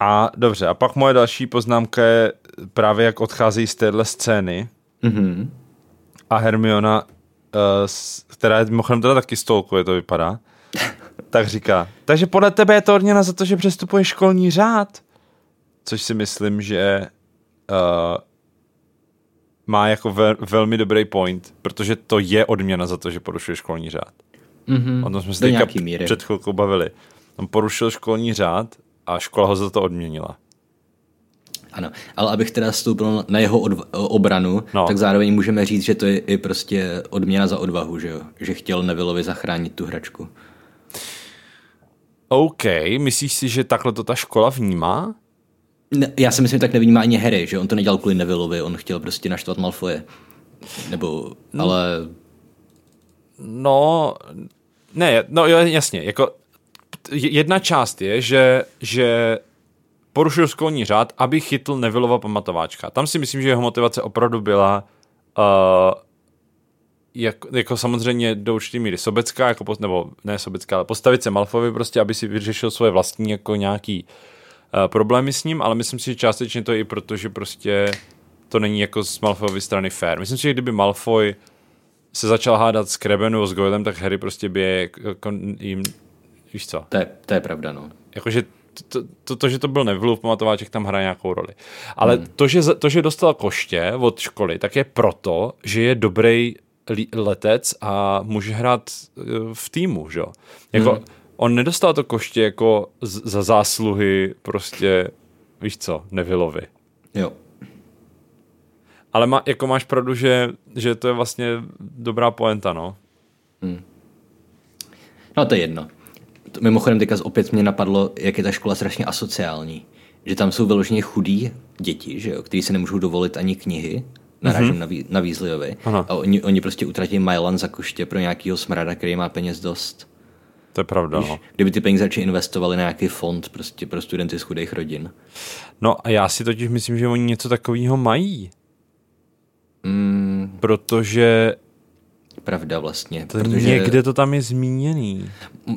a dobře, a pak moje další poznámka je právě jak odcházejí z téhle scény mm-hmm. a Hermiona, uh, která je mimochodem teda taky stolkuje, to vypadá, tak říká, takže podle tebe je to odměna za to, že přestupuje školní řád? Což si myslím, že uh, má jako ve, velmi dobrý point, protože to je odměna za to, že porušuje školní řád. Mm-hmm. O tom jsme se před chvilkou bavili. On porušil školní řád a škola ho za to odměnila. Ano, ale abych teda stoupil na jeho odv- obranu, no. tak zároveň můžeme říct, že to je i prostě odměna za odvahu, že jo? Že chtěl Nevillovi zachránit tu hračku. OK, myslíš si, že takhle to ta škola vnímá? Ne, já si myslím, že tak nevnímá ani Harry, že on to nedělal kvůli Nevillovi, on chtěl prostě naštvat Malfoje. Nebo, no. ale... No, ne, no jasně, jako jedna část je, že, že porušil školní řád, aby chytl Nevillova pamatováčka. Tam si myslím, že jeho motivace opravdu byla uh, jako, jako samozřejmě do určitý míry sobecká, jako, nebo ne sobecká, ale postavit se Malfovi prostě, aby si vyřešil svoje vlastní jako nějaký uh, problémy s ním, ale myslím si, že částečně to je i proto, že prostě to není jako z Malfoyovy strany fair. Myslím si, že kdyby Malfoy se začal hádat s Krebenu s Goylem, tak Harry prostě by je, jako, jim, víš co? To je, to je pravda, no. Jakože to, to, to, že to byl Nevilleův pamatováček, tam hraje nějakou roli. Ale hmm. to, že, to, že dostal koště od školy, tak je proto, že je dobrý letec a může hrát e, v týmu, že jo? Jako, hmm. on nedostal to koště jako z, za zásluhy prostě, víš co, Nevillovi. Jo. Ale má, jako máš pravdu, že, že to je vlastně dobrá poenta, no. Hmm. No to je jedno. To mimochodem teďka opět mě napadlo, jak je ta škola strašně asociální. Že tam jsou vyloženě chudí děti, že jo, kteří se nemůžou dovolit ani knihy, narážím mm-hmm. na, vý, na Weasleyovi. A oni, oni prostě utratí Milan za koště pro nějakýho smrada, který má peněz dost. To je pravda, Víš, no. Kdyby ty peníze radši investovali na nějaký fond prostě pro studenty z chudých rodin. No a já si totiž myslím, že oni něco takového mají. Mm. Protože pravda vlastně. To protože někde to tam je zmíněný.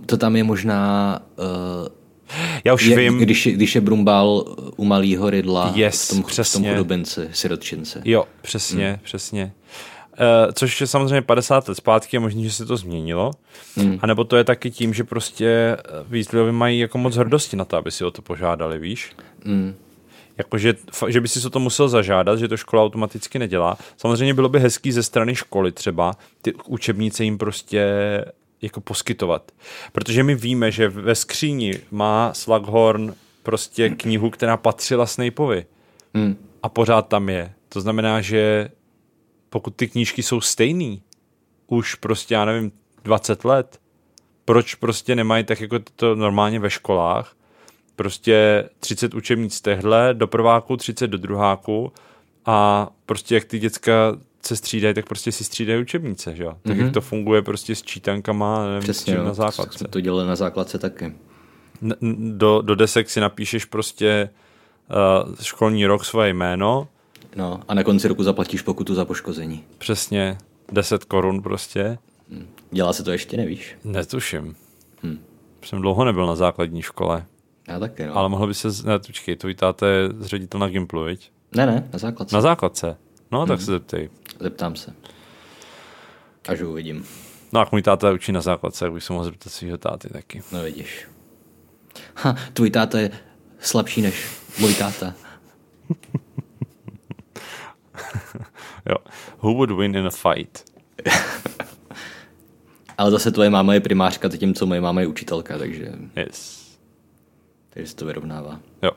To tam je možná... Uh, já už je, vím. Když, když je Brumbal u malého rydla yes, v tom, přesně. v tom chudobinci, sirotčince. Jo, přesně, hmm. přesně. Uh, což je samozřejmě 50 let zpátky, je možný, že se to změnilo. Hmm. A nebo to je taky tím, že prostě Weasleyovi mají jako moc hrdosti na to, aby si o to požádali, víš? Hmm jakože, že by si se to musel zažádat, že to škola automaticky nedělá. Samozřejmě bylo by hezký ze strany školy třeba ty učebnice jim prostě jako poskytovat. Protože my víme, že ve skříni má Slughorn prostě knihu, která patřila Snapeovi. Hmm. A pořád tam je. To znamená, že pokud ty knížky jsou stejný, už prostě, já nevím, 20 let, proč prostě nemají tak jako to normálně ve školách, prostě 30 učebnic tehle, do prváku, 30 do druháku a prostě jak ty děcka se střídají, tak prostě si střídají učebnice, že jo? Tak mm-hmm. jak mhm. to funguje prostě s čítankama nevím, Přesně, na základce. Jsme to dělali na základce taky. Do, do desek si napíšeš prostě uh, školní rok svoje jméno, No a na konci roku zaplatíš pokutu za poškození. Přesně 10 korun prostě. Dělá se to ještě, nevíš? Netuším. Hm. Jsem dlouho nebyl na základní škole. Já taky, no. Ale mohl by se... z- Ne, počkej, tvůj táta je ředitel na Gimplu, viď? Ne, ne, na základce. Na základce. No, tak se zeptej. Zeptám se. Až uvidím. No, jak můj táta učí na základce, tak bych se mohl zeptat svého táty taky. No vidíš. Ha, tvůj táta je slabší než můj táta. Jo. Who would win in a fight? Ale zase tvoje máma je primářka, zatímco moje máma je učitelka, takže, Yes. takže se to vyrovnává. Jo.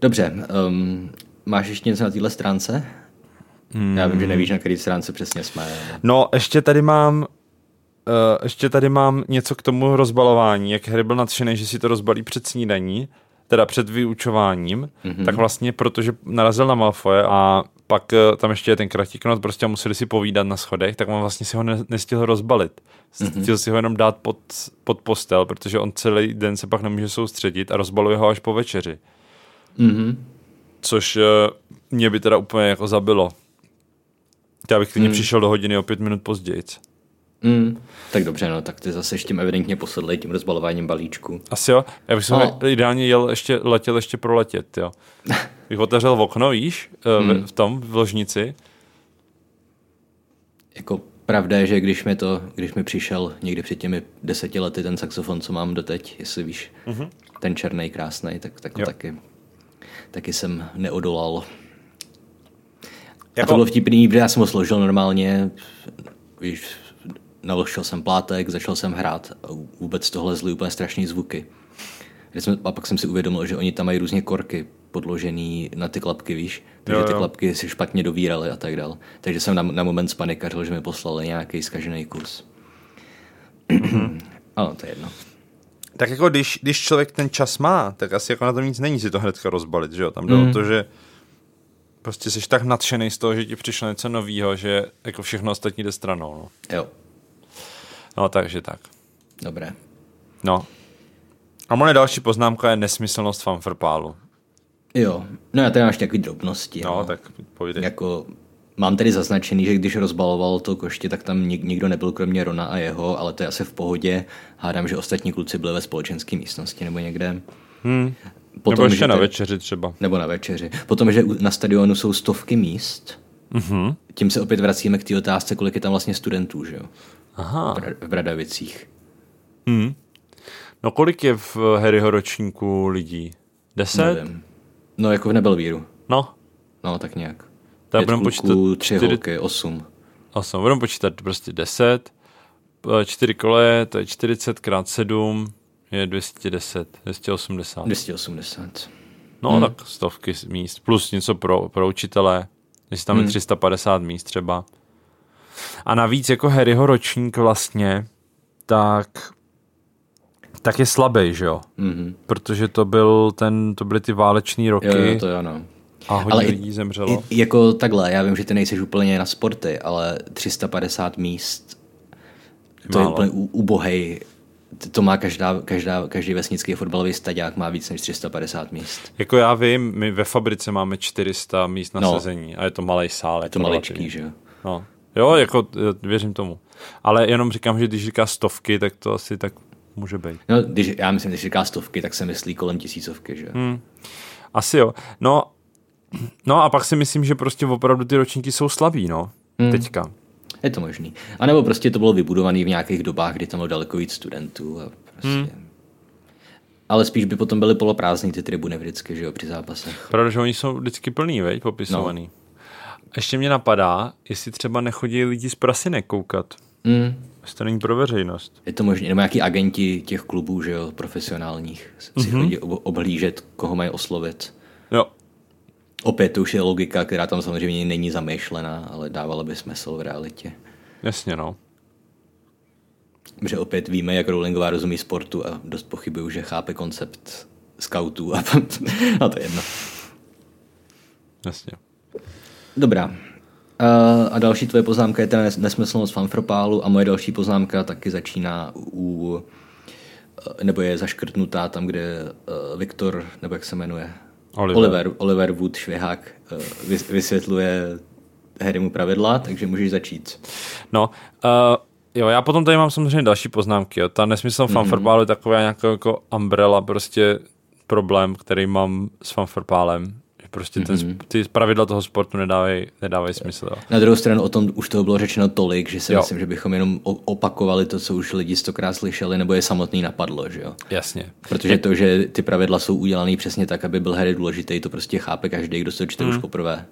Dobře, um, máš ještě něco na téhle stránce? Hmm. Já vím, že nevíš, na které stránce přesně jsme. No, ještě tady mám uh, ještě tady mám něco k tomu rozbalování, jak Harry byl nadšený, že si to rozbalí před snídaní, teda před vyučováním, mm-hmm. tak vlastně protože narazil na Malfoje a pak uh, tam ještě je ten kratiknot, prostě museli si povídat na schodech, tak on vlastně si ho ne- nestihl rozbalit. Mm-hmm. Chtěl si ho jenom dát pod, pod postel, protože on celý den se pak nemůže soustředit a rozbaluje ho až po večeři. Mhm. Což uh, mě by teda úplně jako zabilo. Já bych klidně mm. přišel do hodiny o pět minut později. Mm, tak dobře, no, tak ty zase ještě evidentně posedlej tím rozbalováním balíčku. Asi jo. Já bych se No. ideálně jel ještě, letěl ještě proletět, jo. Bych otevřel okno, víš, hmm. v, v tom, v ložnici. Jako pravda je, že když mi to, když mi přišel někdy před těmi deseti lety ten saxofon, co mám doteď, jestli víš, mm-hmm. ten černý krásný, tak, tak Jo. taky, taky jsem neodolal. Jako... A to bylo vtipný, protože já jsem ho složil normálně, víš, naložil jsem plátek, začal jsem hrát a vůbec tohle zly úplně strašný zvuky. A pak jsem si uvědomil, že oni tam mají různě korky podložený na ty klapky, víš, takže Jo, ty klapky si špatně dovíraly a tak dál. Takže jsem na, na moment spanikařil, že mi poslali nějaký zkažený kus. Ale to je jedno. Tak jako když, když člověk ten čas má, tak asi jako na tom nic není si to hnedka rozbalit, že jo? Tam jde mm. o to, že prostě jsi tak nadšený z toho, že ti přišlo něco novýho, že jako všechno ostatní jde stranou, no. Jo, No, takže tak. dobré. No. A moje další poznámka je nesmyslnost fanfrpálu. Jo, no já tady máš nějaký drobnosti. No, tak povídej. Jako, mám tady zaznačený, že když rozbaloval to koště, tak tam nik, nikdo nebyl kromě Rona a jeho, ale to je asi v pohodě. Hádám, že ostatní kluci byli ve společenské místnosti nebo někde. Hmm. Potom, Nebo ještě že na večeři třeba. Nebo na večeři. Potom, že na stadionu jsou stovky míst, Mhm. tím se opět vracíme k té otázce, kolik je tam vlastně studentů, že jo? Aha. V Bra- V Bradavicích. Hmm. No kolik je v Harryho ročníku lidí? Deset? Nevím. No, jako v Nebelvíru. No, No, tak nějak. Tak budeme počítat tři čtyři- holky, osm. osm. Budeme počítat prostě deset. Čtyři kole, to je 40 krát 7 je 210, 280. 280. No, hmm. tak stovky míst, plus něco pro, pro učitele, jestli tam je Hmm. 350 míst třeba. A navíc jako Harryho ročník vlastně, tak, tak je slabý, že jo? Mhm. Protože to byl ten, to byly ty váleční roky Jo, jo, to jo, no. a hodně Ale lidí zemřelo. I, jako takhle, já vím, že ty nejseš úplně na sporty, ale 350 míst, to je Málo. úplně u- ubohej. To má každá, každá, každý vesnický fotbalový staďák má víc než 350 míst. Jako já vím, my ve fabrice máme 400 míst na No. sezení a je to malý sál. Je to maličký, že jo? No. Jo, jako věřím tomu. Ale jenom říkám, že když říká stovky, tak to asi tak může být. No, když, já myslím, když říká stovky, tak se myslí kolem tisícovky, že jo? Hmm. Asi jo. No, no a pak si myslím, že prostě opravdu ty ročníky jsou slabý, no. Hmm. Teďka. Je to možný. A nebo prostě to bylo vybudované v nějakých dobách, kdy tam bylo daleko víc studentů a prostě... Hmm. Ale spíš by potom byly poloprázdný ty tribuny vždycky, že jo, při zápasech. Pravda, že oni jsou vždycky plný, veď, popisovaný. No. Ještě mě napadá, jestli třeba nechodí lidi z prasinek koukat. Mm. Jestli to není pro veřejnost. Je to možné, nebo nějaký agenti těch klubů, že jo, profesionálních, si Mhm. mm-hmm. chodí ob- obhlížet, koho mají oslovit. Opět to už je logika, která tam samozřejmě není zamýšlená, ale dávala by smysl v realitě. Jasně, no. Že opět víme, jak Rowlingová rozumí sportu a dost pochybuju, že chápe koncept scoutů a, a to je jedno. Jasně. Dobrá. A, a další tvoje poznámka je teda nes- nesmyslnost fanfropálu a moje další poznámka taky začíná u, nebo je zaškrtnutá tam, kde uh, Viktor, nebo jak se jmenuje, Oliver. Oliver, Oliver Wood Švihák vys- vysvětluje Harrymu pravidla, takže můžeš začít. No, uh, jo, já potom tady mám samozřejmě další poznámky. Jo. Ta nesmysl mm-hmm. fanfarbálu je taková nějaká jako umbrella, prostě problém, který mám s fanfarbálem. Prostě ten, Mhm. mm-hmm. ty pravidla toho sportu nedávají, nedávají smysl. Jo. Na druhou stranu o tom už toho bylo řečeno tolik, že si Jo. myslím, že bychom jenom opakovali to, co už lidi stokrát slyšeli, nebo je samotný napadlo, že jo? Jasně. Protože to, že ty pravidla jsou udělané přesně tak, aby byl Harry důležitý, to prostě chápe každý, kdo se to čte Hmm. už poprvé.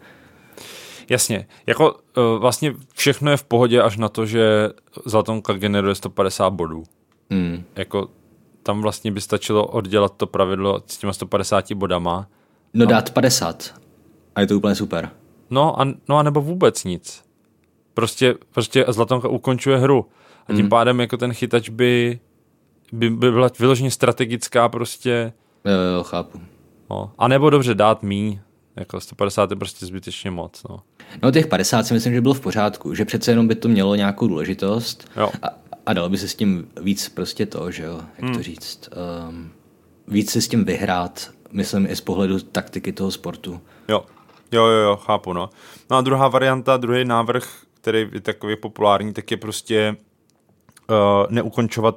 Jasně. Jako uh, vlastně všechno je v pohodě až na to, že Zlatonka generuje 150 bodů. Hmm. Jako tam vlastně by stačilo oddělat to pravidlo s těma 150 bodama. No dát 50 a je to úplně super. No a, no a nebo vůbec nic. Prostě, prostě Zlatonka ukončuje hru. A tím pádem jako ten chytač by, by, by byla vyloženě strategická prostě. Jo, jo, jo, chápu. No. A nebo dobře dát míň. Jako 150 je prostě zbytečně moc. No. No těch 50 si myslím, že bylo v pořádku, že přece jenom by to mělo nějakou důležitost Jo. a, a dalo by se s tím víc prostě to, že jo, jak Hmm. to říct, um, víc si s tím vyhrát, myslím i z pohledu taktiky toho sportu. Jo, jo, jo, jo chápu, no. No a druhá varianta, druhý návrh, který je takový populární, tak je prostě uh, neukončovat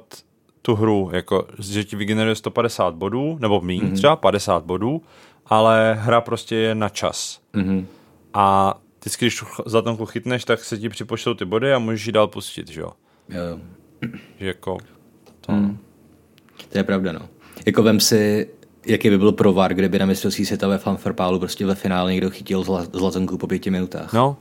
tu hru, jako, že ti vygeneruje 150 bodů, nebo míň, mm-hmm. třeba 50 bodů, ale hra prostě je na čas. Mhm. A vždycky, když ch- zlatonku chytneš, tak se ti připočtou ty body a můžeš ji dál pustit, že jo. Jo, jo. Že jako, to, To je pravda, no. Jako vem si, jaký by byl provar, kdyby na mistrovství světa ve fanfarpálu prostě ve finále někdo chytil zla, zlatonku po pěti minutách. No.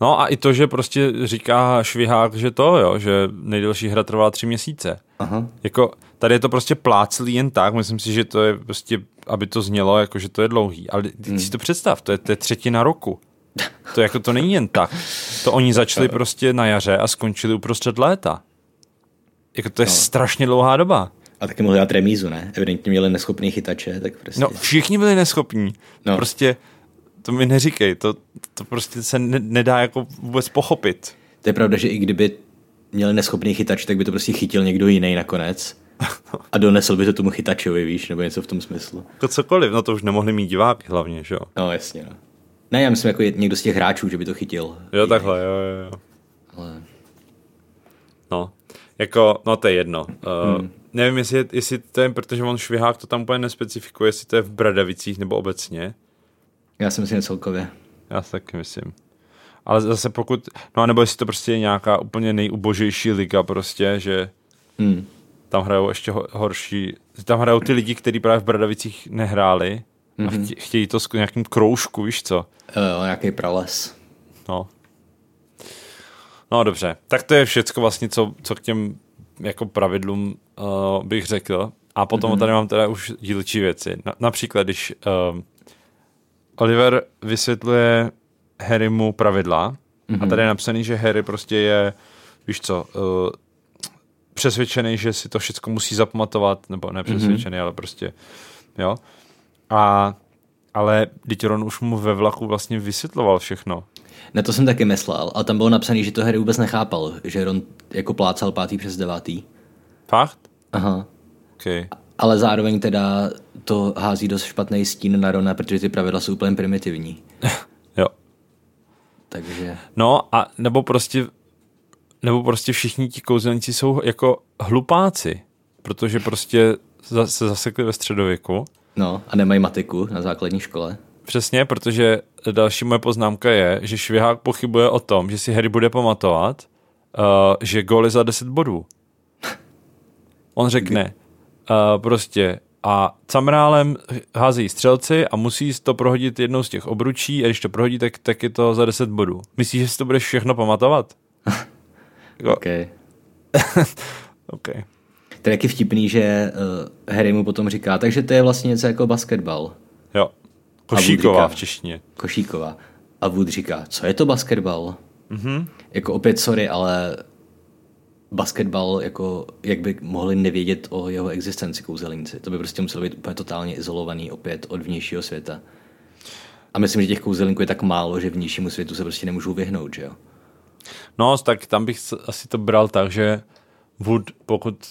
No a i to, že prostě říká Švihák, že to, jo, že nejdelší hra trvala tři měsíce. Aha. Jako, tady je to prostě pláclý jen tak, myslím si, že to je prostě, aby to znělo, jako že to je dlouhý. Ale ty Hmm. si to představ, to je, to je třetina roku. To jako to není jen tak. To oni začali prostě na jaře a skončili uprostřed léta. Jako to je No. strašně dlouhá doba. A taky mohli dát remízu, ne? Evidentně měli neschopný chytače, tak prostě. No, všichni byli neschopní. No. Prostě, to mi neříkej, to, to prostě se ne, nedá jako vůbec pochopit. To je pravda, že i kdyby měli neschopný chytač, tak by to prostě chytil někdo jiný nakonec. A donesl by to tomu chytačovi, víš, nebo něco v tom smyslu. Jako cokoliv, no to už nemohli mít diváky hlavně, že jo. No jasně, no. Ne, já myslím jako někdo z těch hráčů, že by to chytil. Jo, takhle, jo, jo, jo. Ale... No, jako, no to je jedno. Uh, hmm. Nevím, jestli, je- jestli to je, protože on švihák to tam úplně nespecifikuje, jestli to je v Bradavicích nebo obecně. Já si myslím že celkově. Já si taky myslím. Ale zase pokud, no a nebo jestli to prostě je nějaká úplně nejubožejší liga prostě, že Hmm. tam hrajou ještě ho, horší, tam hrajou ty lidi, kteří právě v Bradavicích nehráli a chtě, chtějí to s nějakým kroužku, víš co? Jo, jo, nějaký prales. No. No dobře, tak to je všecko vlastně, co, co k těm jako pravidlům uh, bych řekl. A potom mm-hmm. tady mám teda už dílčí věci. Na, například, když uh, Oliver vysvětluje Harrymu pravidla mm-hmm. a tady je napsaný, že Harry prostě je, víš co, uh, přesvědčený, že si to všechno musí zapamatovat, nebo ne přesvědčený, mm-hmm. ale prostě, jo. A, ale teď Ron už mu ve vlaku vlastně vysvětloval všechno. Na to jsem taky myslel, ale tam bylo napsané, že to Harry vůbec nechápal, že Ron jako plácal pátý přes devátý. Fakt? Aha. Okay. Ale zároveň teda to hází dost špatný stín na Rona, protože ty pravidla jsou úplně primitivní. Jo. Takže No a nebo prostě nebo prostě všichni ti kouzelníci jsou jako hlupáci, protože prostě se zasekli ve středověku. no a nemají matiku na základní škole. Přesně, protože další moje poznámka je, že Švihák pochybuje o tom, že si Harry bude pamatovat, uh, že gól je za 10 bodů. On řekne uh, prostě a camrálem házejí střelci a musí to prohodit jednou z těch obručí a když to prohodí, tak, tak je to za 10 bodů. Myslíš, že si to budeš všechno pamatovat? Okay. okay. To je taky vtipný, že uh, Harry mu potom říká, takže to je vlastně něco jako basketbal. Košíková říká- v češtině. Košíková. A Wood říká, co je to basketbal? Mm-hmm. Jako opět sorry, ale basketbal, jako jak by mohli nevědět o jeho existenci kouzelníci. To by prostě muselo být úplně totálně izolovaný opět od vnějšího světa. A myslím, že těch kouzelníků je tak málo, že vnějšímu světu se prostě nemůžou vyhnout, že jo? No, tak tam bych asi to bral tak, že Wood, pokud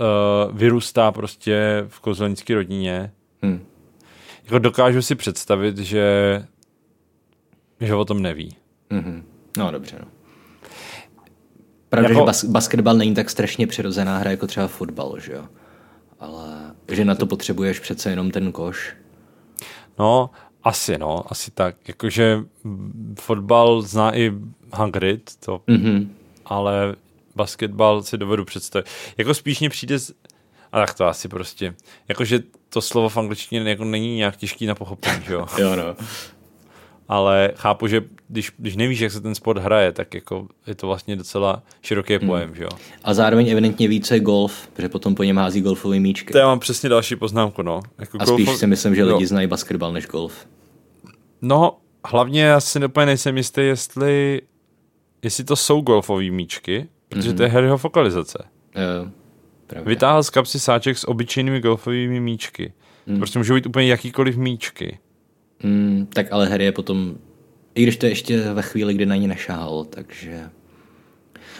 uh, vyrůstá prostě v kouzelnické rodině, Hm. Jako dokážu si představit, že, že o tom neví. Mm-hmm. No dobře, no. Pravda, jako... že bas- basketbal není tak strašně přirozená hra jako třeba fotbal, že jo? Ale že na to potřebuješ přece jenom ten koš. No, asi no, asi tak. Jakože fotbal zná i Hagrid, to, mm-hmm. ale basketbal si dovedu představit. Jako spíš mě přijde. A tak to asi prostě, jakože to slovo v angličtině jako není nějak těžký na pochopení, jo? jo, no. Ale chápu, že když, když nevíš, jak se ten sport hraje, tak jako je to vlastně docela široký hmm. pojem, že jo? A zároveň evidentně ví, co je golf, protože potom po něm hází golfový míčky. To já mám přesně další poznámku, no. Jako a spíš si myslím, že lidi jo. znají basketbal než golf. No, hlavně já si úplně nejsem jistý, jestli, jestli to jsou golfové míčky, protože mm-hmm. to je Harryho fokalizace. Jo, Vytáhl z kapsy sáček s obyčejnými golfovými míčky. Mm. Prostě můžou být úplně jakýkoliv míčky. Mm, tak ale Harry je potom, i když to je ještě ve chvíli, kdy na ní nešáhl, takže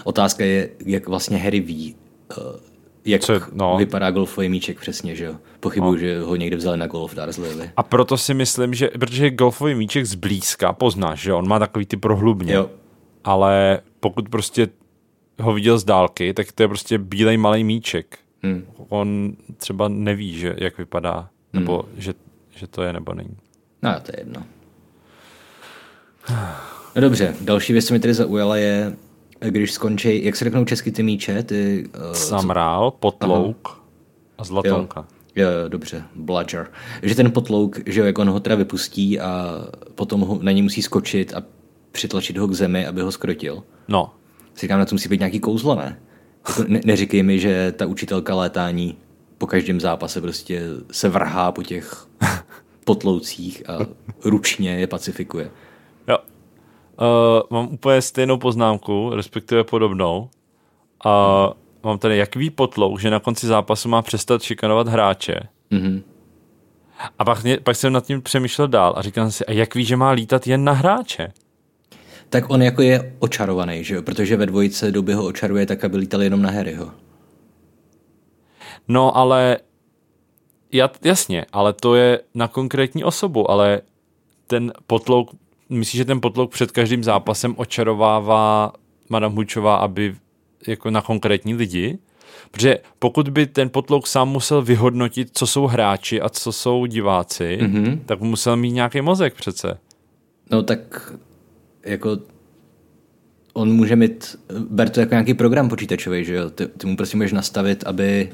otázka je, jak vlastně Harry ví, uh, jak Co, no. vypadá golfový míček přesně, že jo? Pochybuju, no. že ho někde vzali na golf Dursley. A proto si myslím, že, protože golfový míček zblízka poznáš, že on má takový ty prohlubně. Jo. Ale pokud prostě ho viděl z dálky, tak to je prostě bílej malý míček. Hmm. On třeba neví, že jak vypadá, nebo hmm. že, že to je nebo není. No, to je jedno. No dobře, další věc, co mi tady zaujala je, když skončí, jak se řeknou česky ty míče? Ty, uh, Samrál, potlouk Aha. a zlatonka. Jo, jo, dobře, bludger. Že ten potlouk, že jo, jak on ho teda vypustí a potom ho, na něj musí skočit a přitlačit ho k zemi, aby ho skrotil. No. Si říkám, na to musí být nějaký kouzlo, ne? Jako ne neříkej mi, že ta učitelka létání po každém zápase prostě se vrhá po těch potloucích a ručně je pacifikuje. Jo. Uh, mám úplně stejnou poznámku, respektive podobnou. A uh, mám tady, jak ví potlouk, že na konci zápasu má přestat šikanovat hráče. Mm-hmm. A pak, mě, pak jsem nad tím přemýšlel dál a říkal si, a jak ví, že má lítat jen na hráče? Tak on jako je očarovaný, že jo? Protože ve dvojice doby ho očaruje tak, aby lítal jenom na Harryho. No, ale jasně, ale to je na konkrétní osobu, ale ten potlouk, myslíš, že ten potlouk před každým zápasem očarovává Madame Hučová, aby jako na konkrétní lidi? Protože pokud by ten potlouk sám musel vyhodnotit, co jsou hráči a co jsou diváci, mm-hmm. tak musel mít nějaký mozek přece. No tak jako on může mít, ber to jako nějaký program počítačový, že jo? Ty, ty mu prostě můžeš nastavit, aby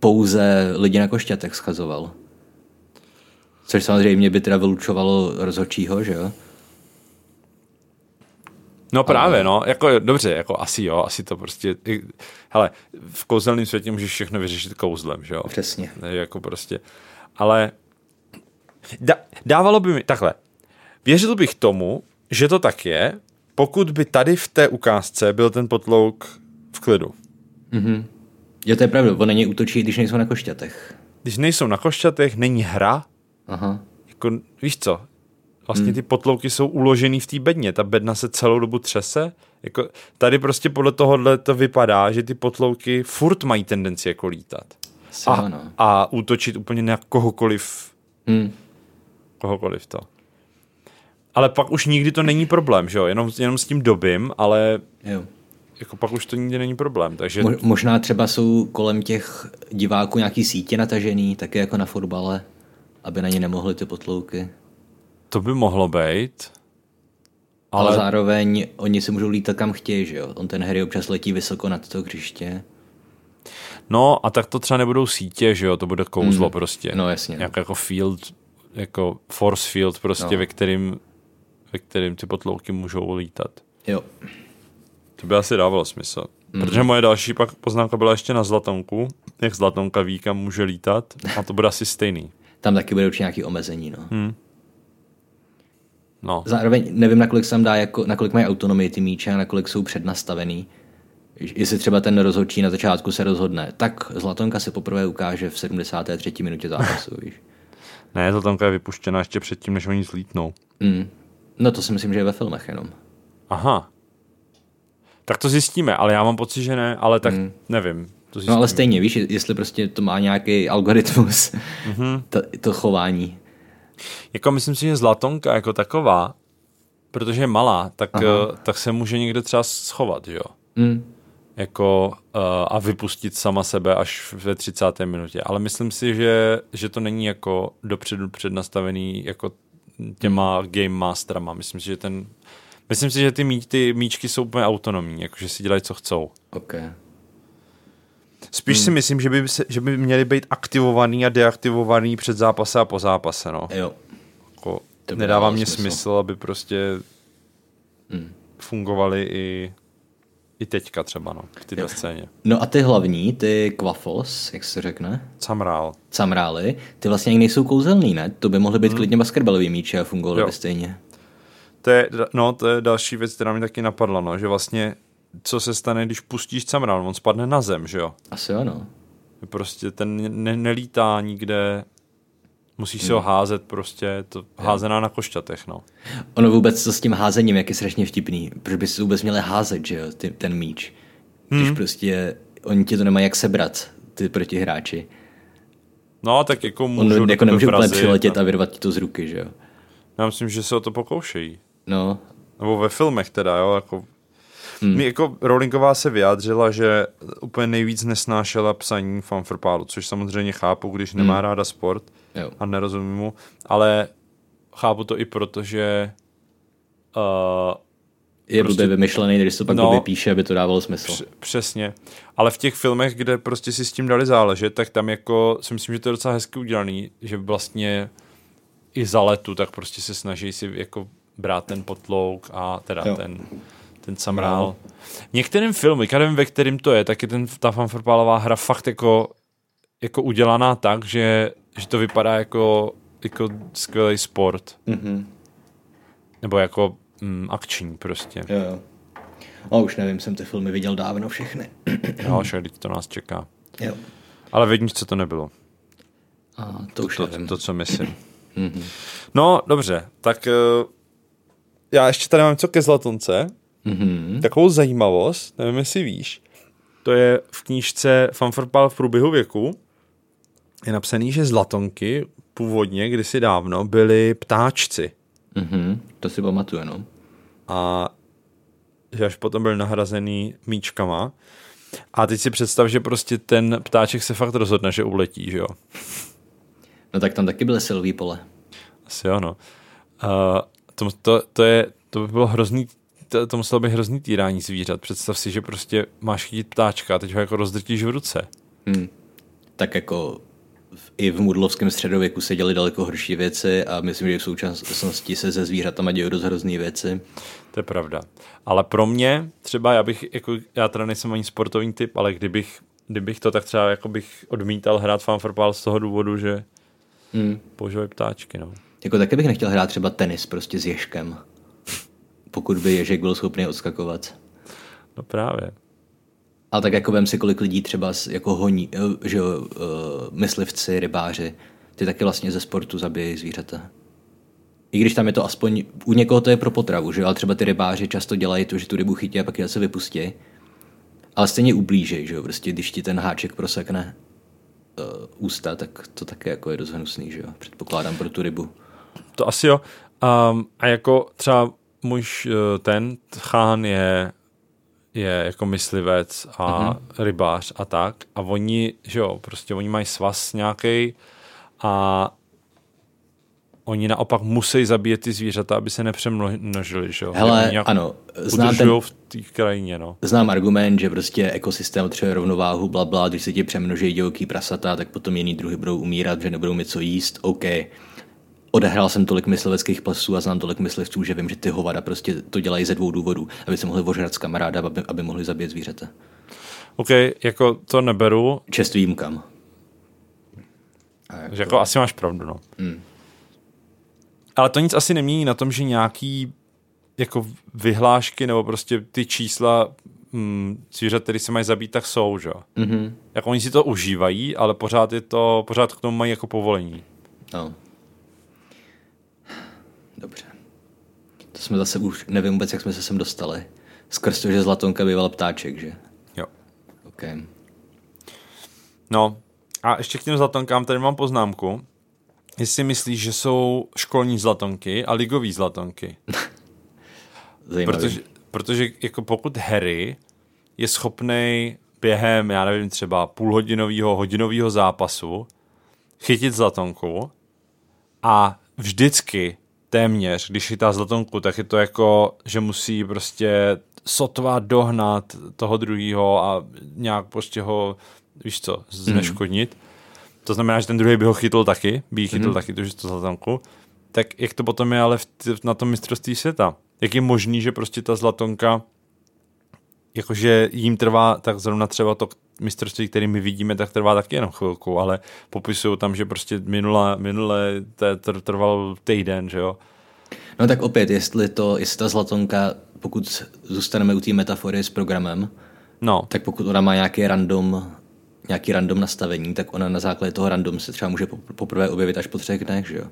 pouze lidi na košťatech schazoval. Což samozřejmě by teda vylučovalo rozhodčího, že jo? No právě, Ale... no, jako dobře, jako asi jo, asi to prostě, hele, v kouzelném světě můžeš všechno vyřešit kouzlem, že jo? Přesně. Jako prostě, ale da, dávalo by mi, takhle, věřil bych tomu, že to tak je, pokud by tady v té ukázce byl ten potlouk v klidu. Mhm. Jo, to je pravda, on není útočí, když nejsou na košťatech. Když nejsou na košťatech, není hra. Aha. Jako, víš co, vlastně hmm. ty potlouky jsou uložený v té bedně, ta bedna se celou dobu třese. Jako, tady prostě podle tohohle to vypadá, že ty potlouky furt mají tendenci jako lítat. A, no. a útočit úplně na kohokoliv. Hmm. Kohokoliv to. Ale pak už nikdy to není problém, že jo? Jenom, jenom s tím dobím, ale jo jako pak už to nikdy není problém. Takže... Mo- možná třeba jsou kolem těch diváků nějaký sítě natažený, také jako na fotbale, aby na ně nemohly ty potlouky. To by mohlo být. Ale... ale zároveň oni se můžou lítat kam chtějí, že jo? On ten Harry občas letí vysoko nad to hřiště. No a tak to třeba nebudou sítě, že jo? To bude kouzlo mm. prostě. No jasně. Jak jako field, jako force field prostě, no. ve kterým ve kterým ty potlouky můžou lítat. Jo. To by asi dávalo smysl. Mm. Protože moje další pak poznámka byla ještě na Zlatonku, jak Zlatonka ví, kam může lítat a to bude asi stejný. Tam taky bude určitě nějaký omezení, no. Hmm. No. Zároveň nevím, nakolik se dá, jako, nakolik mají autonomii ty míče a nakolik jsou přednastavený. Jestli třeba ten rozhodčí na začátku se rozhodne, tak Zlatonka se poprvé ukáže v 73. minutě zápasu, víš. Ne, Zlatonka je vypuštěna ještě předtím, než oni zlítnou. Mm. No to si myslím, že je ve filmech jenom. Aha, tak to zjistíme, ale já mám pocit, že ne, ale tak hmm. nevím. To No ale stejně, víš, jestli prostě to má nějaký algoritmus, mm-hmm. to, to chování. Jako myslím si, že zlatonka jako taková, protože je malá, tak, uh, tak se může někde třeba schovat, jo? Mm. Jako, uh, a vypustit sama sebe až ve 30. minutě. Ale myslím si, že, že to není jako dopředu přednastavený jako těma game masterama. Myslím si, že ten Myslím si, že ty, mí, ty míčky jsou úplně autonomní, jakože si dělají, co chcou. Okay. Spíš hmm. si myslím, že by, se, že by měly být aktivovaný a deaktivovaný před zápase a po zápase, no. Jo. Jako, nedává mě smysl. smysl, aby prostě hmm. fungovaly i, i teďka třeba, no, v této scéně. No a ty hlavní, ty quaffles, jak se řekne? Camrál. Camrály, ty vlastně ani nejsou kouzelný, ne? To by mohly být hmm. klidně basketbalový míče a fungovaly by stejně. To je, no, to je další věc, která mi taky napadla, no, že vlastně co se stane, když pustíš camrál, on spadne na zem, že jo? Asi ano. Prostě ten ne, nelítá nikde, musíš hmm. se ho házet prostě, to házená na košťatech, no. Ono vůbec to s tím házením, jak je strašně vtipný, protože by se vůbec měli házet, že jo, ty, ten míč. Když hmm. prostě, oni ti to nemají jak sebrat, ty protihráči. No, tak jako můžu On jako nemůže úplně přiletět a... a vyrvat ti to z ruky, že jo. Já myslím, že se o to pokoušejí. No. Nebo ve filmech teda, jo, jako Hmm. Mi jako Rowlingová se vyjádřila, že úplně nejvíc nesnášela psaní fanfrpálu, což samozřejmě chápu, když nemá hmm. ráda sport jo. a nerozumím mu, ale chápu to i proto, že uh, je prostě, blbě vymyšlený, když to pak no, píše, aby to dávalo smysl. Přesně. Ale v těch filmech, kde prostě si s tím dali záležet, tak tam jako si myslím, že to je docela hezky udělaný, že vlastně i za letu, tak prostě se snaží si jako brát ten potlouk a teda jo. ten, ten samrál. No. Některým filmy, já nevím, ve kterým to je, tak je ten, ta fanfrpálová hra fakt jako, jako udělaná tak, že, že to vypadá jako, jako skvělý sport. Mm-hmm. Nebo jako mm, akční prostě. Jo, jo. A už nevím, jsem ty filmy viděl dávno všechny. no, však to nás čeká. Jo. Ale vědím, co to nebylo. A to už to, nevím. To, to co myslím. mm-hmm. No, dobře, tak uh, já ještě tady mám co ke Zlatonce. Mm-hmm. Takovou zajímavost, nevím, jestli víš. To je v knížce Fanfrpal v průběhu věku. Je napsaný, že zlatonky původně, kdysi dávno, byly ptáčci. Mm-hmm. To si pamatuju, no. A že až potom byl nahrazený míčkama. A teď si představ, že prostě ten ptáček se fakt rozhodne, že uletí, že jo? No tak tam taky byly silový pole. Asi jo, no. Uh, to, to, to, je, to by bylo hrozný, to, to muselo být hrozný týrání zvířat. Představ si, že prostě máš chytit ptáčka a teď ho jako rozdrtíš v ruce. Hmm. Tak jako i v mudlovském středověku se děly daleko horší věci a myslím, že v současnosti se ze zvířatama dějí dost hrozný věci. To je pravda. Ale pro mě třeba, já bych, jako, já teda nejsem ani sportovní typ, ale kdybych, kdybych to tak třeba jako bych odmítal hrát fanfrpál z toho důvodu, že hmm. používají ptáčky, no. Jako taky bych nechtěl hrát třeba tenis prostě s ježkem. Pokud by ježek byl schopný odskakovat. No právě. Ale tak jako vem si, kolik lidí třeba jako honí, eh, že uh, myslivci, rybáři, ty taky vlastně ze sportu zabijí zvířata. I když tam je to aspoň, u někoho to je pro potravu, že jo, ale třeba ty rybáři často dělají to, že tu rybu chytí a pak ji se vypustí. Ale stejně ublížej, že jo, prostě když ti ten háček prosekne uh, ústa, tak to také jako je dost hnusný, že jo, předpokládám pro tu rybu. To asi jo. Um, a jako třeba můj ten chán je je jako myslivec a mm-hmm. rybář a tak. A oni, že jo, prostě oni mají svaz nějaký a oni naopak musí zabíjet ty zvířata, aby se nepřemnožili, že jo? Hele, ano, znám ten, v té krajině, no. Znám argument, že prostě ekosystém třeba rovnováhu, bla, bla, když se ti přemnoží divoký prasata, tak potom jiný druhy budou umírat, že nebudou mít co jíst, OK odehrál jsem tolik mysliveckých plesů a znám tolik myslivců, že vím, že ty hovada prostě to dělají ze dvou důvodů, aby se mohli ožrat s kamaráda, aby, aby mohli zabít zvířata. OK, jako to neberu. Čest výjimkám. Jako... jako asi máš pravdu, no. Hmm. Ale to nic asi nemění na tom, že nějaký jako vyhlášky nebo prostě ty čísla mm, zvířat, které se mají zabít, tak jsou, že? Mm-hmm. Jako oni si to užívají, ale pořád je to, pořád k tomu mají jako povolení. No. Dobře. To jsme zase už, nevím vůbec, jak jsme se sem dostali. Skrz to, že Zlatonka býval ptáček, že? Jo. OK. No a ještě k těm zlatonkám tady mám poznámku. Jestli myslíš, že jsou školní zlatonky a ligový zlatonky. Zajímavý. Protože, protože jako pokud Harry je schopný během, já nevím, třeba půlhodinového, hodinového zápasu chytit zlatonku a vždycky téměř, když chytá zlatonku, tak je to jako, že musí prostě sotva dohnat toho druhého a nějak prostě ho, víš co, zneškodnit. Mm. To znamená, že ten druhý by ho chytl taky, by chytl mm. taky tu, tu zlatonku. Tak jak to potom je ale v, na tom mistrovství světa? Jak je možný, že prostě ta zlatonka jakože jim trvá, tak zrovna třeba to mistrovství, který my vidíme, tak trvá taky jenom chvilku, ale popisují tam, že prostě minule, minule trval týden, že jo. No tak opět, jestli, to, jestli ta zlatonka, pokud zůstaneme u té metafory s programem, no. tak pokud ona má nějaký random, nějaký random nastavení, tak ona na základě toho random se třeba může poprvé objevit až po třech dnech, že jo.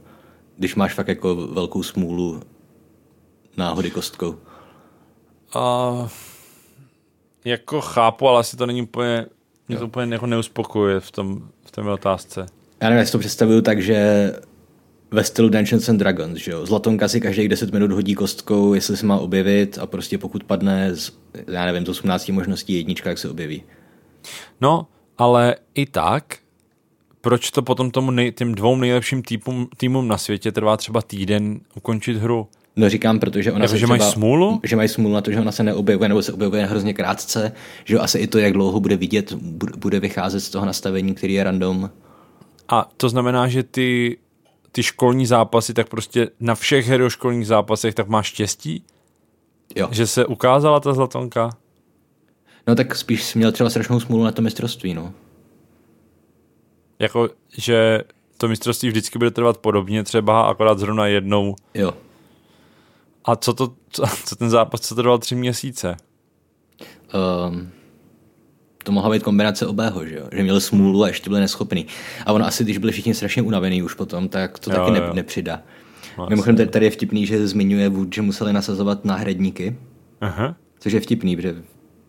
Když máš fakt jako velkou smůlu náhody kostkou. Uh, jako chápu, ale asi to není úplně, mě to úplně jako neuspokojuje v tom, v té otázce. Já nevím, já si to představuju tak, že ve stylu Dungeons and Dragons, že jo. Zlatonka si každých 10 minut hodí kostkou, jestli se má objevit a prostě pokud padne z, já nevím, z 18 možností jednička, jak se objeví. No, ale i tak, proč to potom tomu nej, těm dvou nejlepším týpům, týmům na světě trvá třeba týden ukončit hru? No říkám, protože ona jako, se že třeba, mají smůlu? Že mají smůlu na to, že ona se neobjevuje, nebo se objevuje hrozně krátce, že asi i to, jak dlouho bude vidět, bude vycházet z toho nastavení, který je random. A to znamená, že ty, ty školní zápasy, tak prostě na všech heroškolních zápasech tak máš štěstí? Jo. Že se ukázala ta zlatonka? No tak spíš jsi měl třeba strašnou smůlu na to mistrovství, no. Jako, že to mistrovství vždycky bude trvat podobně třeba, akorát zrovna jednou. Jo. A co, to, co, co ten zápas, co trval tři měsíce? Um, to mohla být kombinace obého, že jo? Že měl smůlu a ještě byl neschopný. A ono asi, když byli všichni strašně unavený už potom, tak to jo, taky ne, nepřidá. Vlastně. Mimochodem tady, tady je vtipný, že zmiňuje Wood, že museli nasazovat náhradníky. Aha. Což je vtipný, protože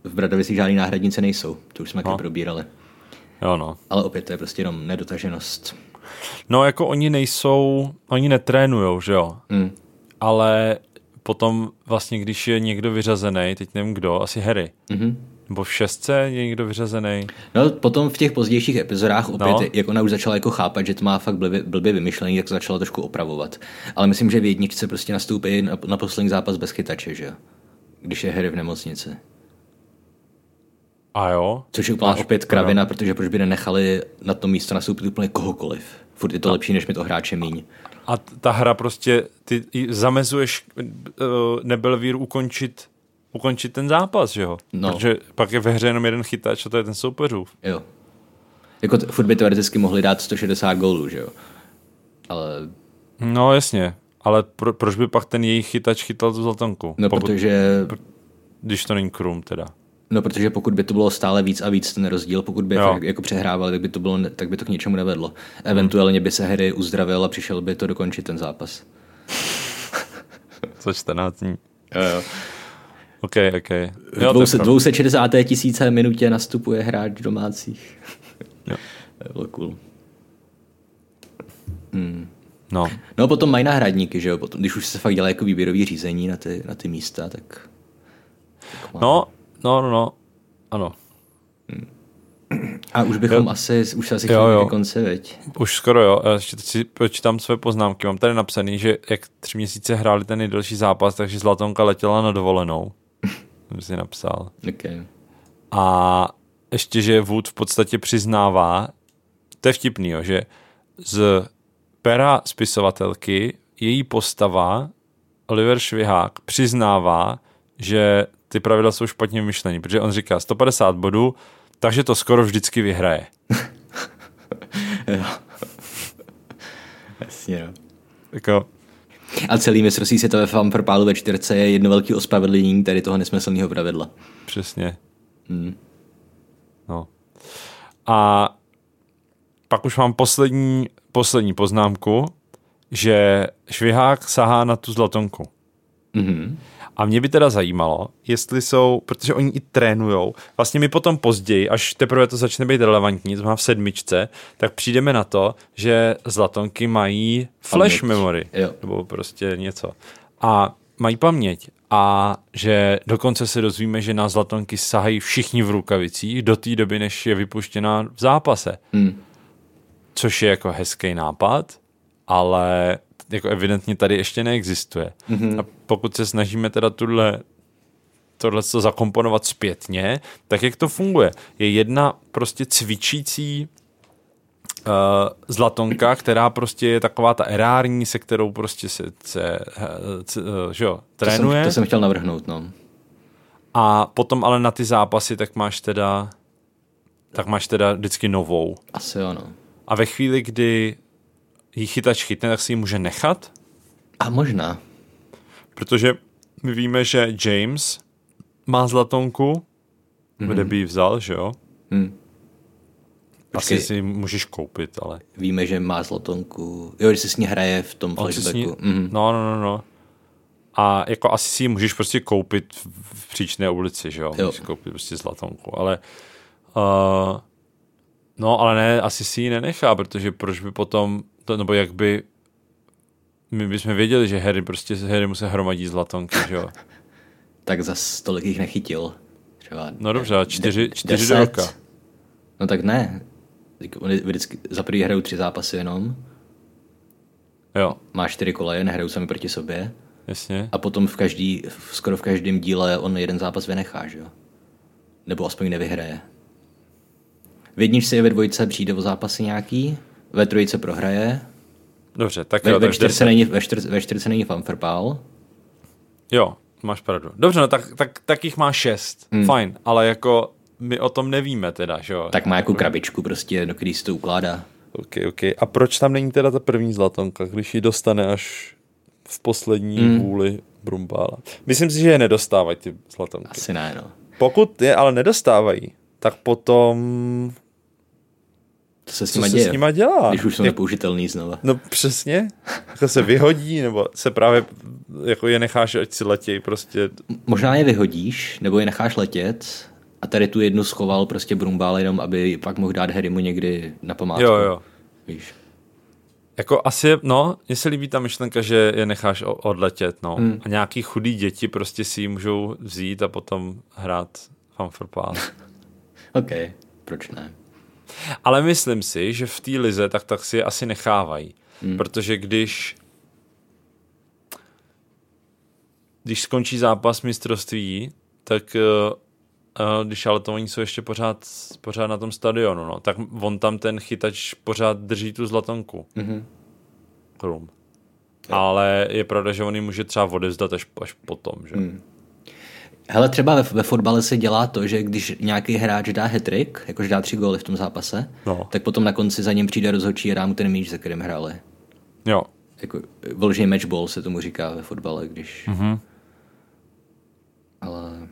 v Bradovicích žádný náhradnice nejsou. To už jsme no. taky probírali. Jo, no. Ale opět to je prostě jenom nedotaženost. No jako oni nejsou, oni netrénujou, že jo? Mm. Ale potom vlastně, když je někdo vyřazený, teď nevím kdo, asi Harry, mm-hmm. nebo v šestce je někdo vyřazený. No potom v těch pozdějších epizodách opět, no. jak ona už začala jako chápat, že to má fakt blbě, blbě vymyšlený, tak začala trošku opravovat. Ale myslím, že v jedničce prostě nastoupí na, na poslední zápas bez chytače, že Když je Harry v nemocnici. A jo? Což je úplně opět kravina, protože proč by nenechali na to místo nastoupit úplně kohokoliv. Furt je to a, lepší, než mi to hráče míň. A ta hra prostě, ty zamezuješ uh, Nebelvíru ukončit, ukončit ten zápas, že jo? No. Protože pak je ve hře jenom jeden chytač a to je ten soupeřův. Jo. Jako t- furt by teoreticky mohli dát 160 gólů, že jo? Ale... No jasně, ale pro, proč by pak ten jejich chytač chytal tu zlatonku? No Pokud, protože... Když to není Krum teda. No, protože pokud by to bylo stále víc a víc ten rozdíl, pokud by fakt jako přehrávali, tak by to, bylo, tak by to k ničemu nevedlo. Eventuálně by se Harry uzdravil a přišel by to dokončit ten zápas. Co 14 dní. Jo, jo. OK, OK. Jo, 200, 260. tisíce minutě nastupuje hráč domácích. Jo. to bylo cool. Hmm. No. no potom mají náhradníky, že jo? Potom, když už se fakt dělá jako výběrový řízení na ty, na ty místa, tak... tak no, No, no, no. Ano. A už bychom jo. asi, už se asi chtěli ke konci, veď? Už skoro jo. Já ještě teď si počítám své poznámky. Mám tady napsaný, že jak tři měsíce hráli ten nejdelší zápas, takže Zlatonka letěla na dovolenou. jsem si napsal. Okay. A ještě, že Wood v podstatě přiznává, to je vtipný, jo, že z pera spisovatelky její postava Oliver Švihák přiznává, že ty pravidla jsou špatně myšlení, protože on říká 150 bodů, takže to skoro vždycky vyhraje. jo. Jasně, no. Jako, a celý mistrovství světové fanfarpálu ve čtyřce je jedno velké ospravedlnění tady toho nesmyslného pravidla. Přesně. Hmm. No. A pak už mám poslední, poslední poznámku, že Švihák sahá na tu zlatonku. Mm-hmm. A mě by teda zajímalo, jestli jsou, protože oni i trénujou, vlastně my potom později, až teprve to začne být relevantní, to má v sedmičce, tak přijdeme na to, že zlatonky mají flash Paměť. memory, Jo. nebo prostě něco. A mají paměť. A že dokonce se dozvíme, že na zlatonky sahají všichni v rukavicích do té doby, než je vypuštěna v zápase. Hmm. Což je jako hezký nápad, ale jako evidentně tady ještě neexistuje. Mm-hmm. A pokud se snažíme teda tuhle tohle co zakomponovat zpětně, tak jak to funguje? Je jedna prostě cvičící uh, zlatonka, která prostě je taková ta erární, se kterou prostě se, se, se uh, že jo, To jsem, trénuje. to jsem chtěl navrhnout, no. A potom ale na ty zápasy tak máš teda tak máš teda vždycky novou. Asi jo, no. A ve chvíli, kdy ji chytač chytne, tak si ji může nechat, A možná. protože my víme, že James má zlatonku, mm-hmm. kde by ji vzal, že jo? Hm. Asi si ji můžeš koupit, ale... Víme, že má zlatonku. Jo, že si s ní hraje v tom s ní... flashbacku. Mhm. No, no, no, no. A jako asi si ji můžeš prostě koupit v- v příčné ulici, že jo? Jo. Můžeš koupit prostě zlatonku, ale... Uh, no, ale ne, asi si ji nenechá, protože proč by potom, to, nebo jak by my bychom věděli, že Harry prostě Harry mu se hromadí zlatonky, že jo? Tak zas tolik jich nechytil. Třeba No dobře, a čtyři, de- čtyři deset. do roka. No tak ne. Oni vždycky za prvý hrajou tři zápasy jenom. Jo, Má čtyři koleje, nehrajou sami proti sobě. jasně. A potom v každý, v, skoro v každém díle on jeden zápas vynechá, že jo? Nebo aspoň nevyhraje. V jedničce i ve dvojce přijde o zápasy nějaký, ve trojice prohraje, Dobře, tak ve, jo, ve, tak čtyřce není, ve, čtyř, ve čtyřce není fanfrpál. Jo, máš pravdu. Dobře, no tak, tak, tak jich má šest. Hmm. Fajn, ale jako my o tom nevíme teda, že jo? Tak má jako krabičku prostě, do který se to ukládá. OK, OK. A proč tam není teda ta první zlatonka, když ji dostane až v poslední hmm. vůli Brumbála? Myslím si, že je nedostávají ty zlatonky. Asi ne, no. Pokud je ale nedostávají, tak potom To se s co nima se děje, s nima dělá? když už jsou Jak- nepoužitelný znova. No přesně. Jako se vyhodí, nebo se právě jako je necháš, ať si letějí prostě. Možná je vyhodíš, nebo je necháš letět a tady tu jednu schoval prostě Brumbál jenom, aby pak mohl dát Harrymu někdy na památku. Jo, jo. Víš. Jako asi, no, mně se líbí ta myšlenka, že je necháš odletět, no. Hmm. A nějaký chudý děti prostě si ji můžou vzít a potom hrát fanfrpál. OK, proč ne? Ale myslím si, že v té lize tak, tak si je asi nechávají. Hmm. Protože když když skončí zápas mistrovství, tak uh, uh, když ale to oni jsou ještě pořád, pořád na tom stadionu, no, tak on tam ten chytač pořád drží tu zlatonku. Krum. Ale je pravda, že on ji může třeba odevzdat až, až potom, že? Hmm. Hele, třeba ve, ve fotbale se dělá to, že když nějaký hráč dá hat-trick, jakože dá tři góly v tom zápase, No. tak potom na konci za ním přijde rozhodčí a dá mu ten míč, za kterým hráli. Jo. Jako vyložený matchball se tomu říká ve fotbale, když... Mm-hmm. Ale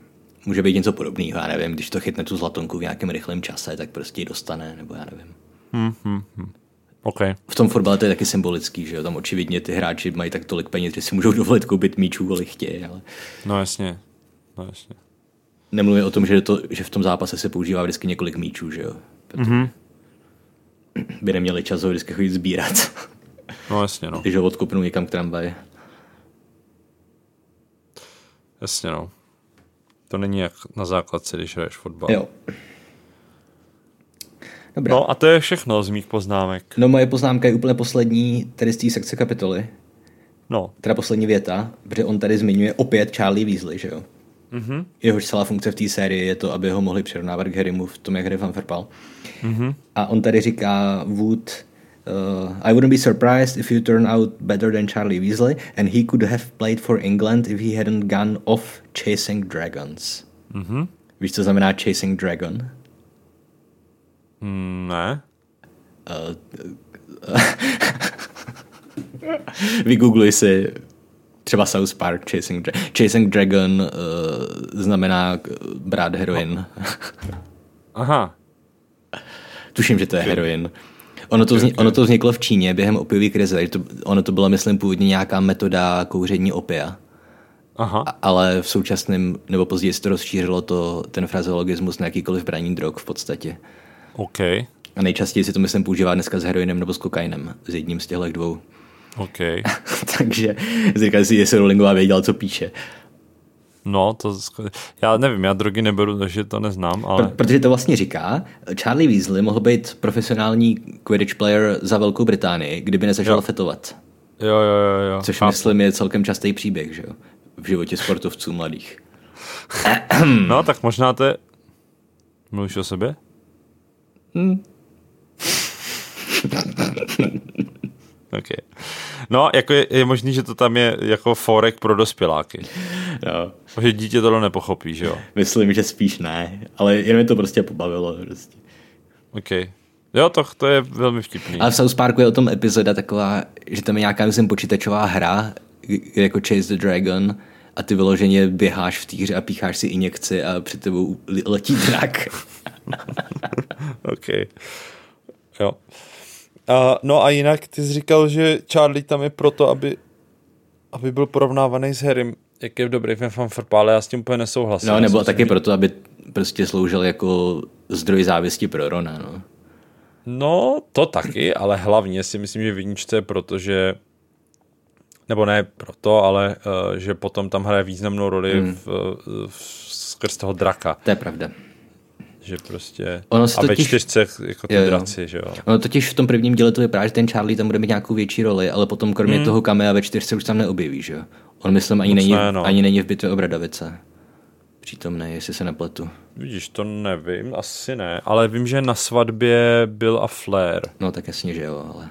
může být něco podobného, já nevím, když to chytne tu zlatonku v nějakém rychlém čase, tak prostě ji dostane, nebo já nevím. OK. V tom fotbale to je taky symbolický, že jo, tam očividně ty hráči mají tak tolik peněz, že si můžou dovolit koupit míčů, kolik chtějí, ale No jasně. No jasně. nemluvím o tom, že, to, že v tom zápase se používá vždycky několik míčů, že jo. Protože mm-hmm. by neměli čas ho vždycky chodit sbírat, No jasně, no. když ho odkopnou někam k tramvaji. Jasně, no. To není jak na základce, když hraješ fotbal. Jo. Dobrá. No a to je všechno z mých poznámek. No moje poznámka je úplně poslední tady z té sekce kapitoly. No, Teda poslední věta, protože on tady zmiňuje opět Charlie Weasley, že jo? Mm-hmm. Jehož celá funkce v té sérii je to, aby ho mohli přirovnávat k Harrymu v tom, jak hraje Van Verpal. Mm-hmm. A on tady říká Wood, uh, I wouldn't be surprised if you turn out better than Charlie Weasley and he could have played for England if he hadn't gone off chasing dragons. Mm-hmm. Víš, co znamená chasing dragon? mm, ne. Vygoogluj si třeba South Park Chasing, Dra- Chasing Dragon uh, znamená uh, brát heroin. Aha. Tuším, že to je heroin. Ono to, vzni- ono to vzniklo v Číně během opiový krize. To, ono to byla, myslím, původně nějaká metoda kouření opia. Aha. A- ale v současném, nebo později se to rozšířilo to, ten frazeologismus na jakýkoliv braní drog v podstatě. OK, A nejčastěji si to myslím používá dneska s heroinem nebo s kokainem, s jedním z těchto dvou. OK. Takže říkal si, jestli Rowlingová věděla, co píše. No, to já nevím, já drogy neberu, takže to neznám, Pr- ale protože to vlastně říká, Charlie Weasley mohl být profesionální Quidditch player za Velkou Británii, kdyby nezačal Jo. fetovat. jo, jo, jo, jo. Což chápu. myslím je celkem častý příběh, že jo? V životě sportovců mladých. No, tak možná to je... Mluvíš o sobě? OK. No, jako je, je možný, že to tam je jako forek pro dospěláky. No, Že dítě tohle nepochopí, že jo? myslím, že spíš ne, ale jen mi to prostě pobavilo. Prostě. OK. Jo, to, to je velmi vtipný. Ale v South Parku je o tom epizoda taková, že tam je nějaká, myslím, počítačová hra, jako Chase the Dragon, a ty vyloženě běháš v té hře a pícháš si injekci a před tebou letí drak. OK. Jo. A, no a jinak ty jsi říkal, že Charlie tam je proto, aby, aby byl porovnávaný s Harrym, jak je dobrý v fanfarpa, ale já s tím úplně nesouhlasím. No, nebo taky proto, aby prostě sloužil jako zdroj závisti pro Rona, no. No, to taky, ale hlavně si myslím, že Viničce je proto, že nebo ne proto, ale uh, že potom tam hraje významnou roli hmm. v, v, skrz toho draka. To je pravda. Že prostě... Ono se a ve totiž- čtyřce jako ty Jo, jo. draci, že jo. No totiž v tom prvním díle to vypadá, že ten Charlie tam bude mít nějakou větší roli, ale potom kromě hmm. toho kamea ve čtyřce už tam neobjeví, že jo? On myslím ani, Moc není, ne, no. ani není v bitvě o Bradavice. Přítomný, jestli se nepletu. Vidíš, to nevím, asi ne, ale vím, že na svatbě byl a Flair. No tak jasně, že jo, ale...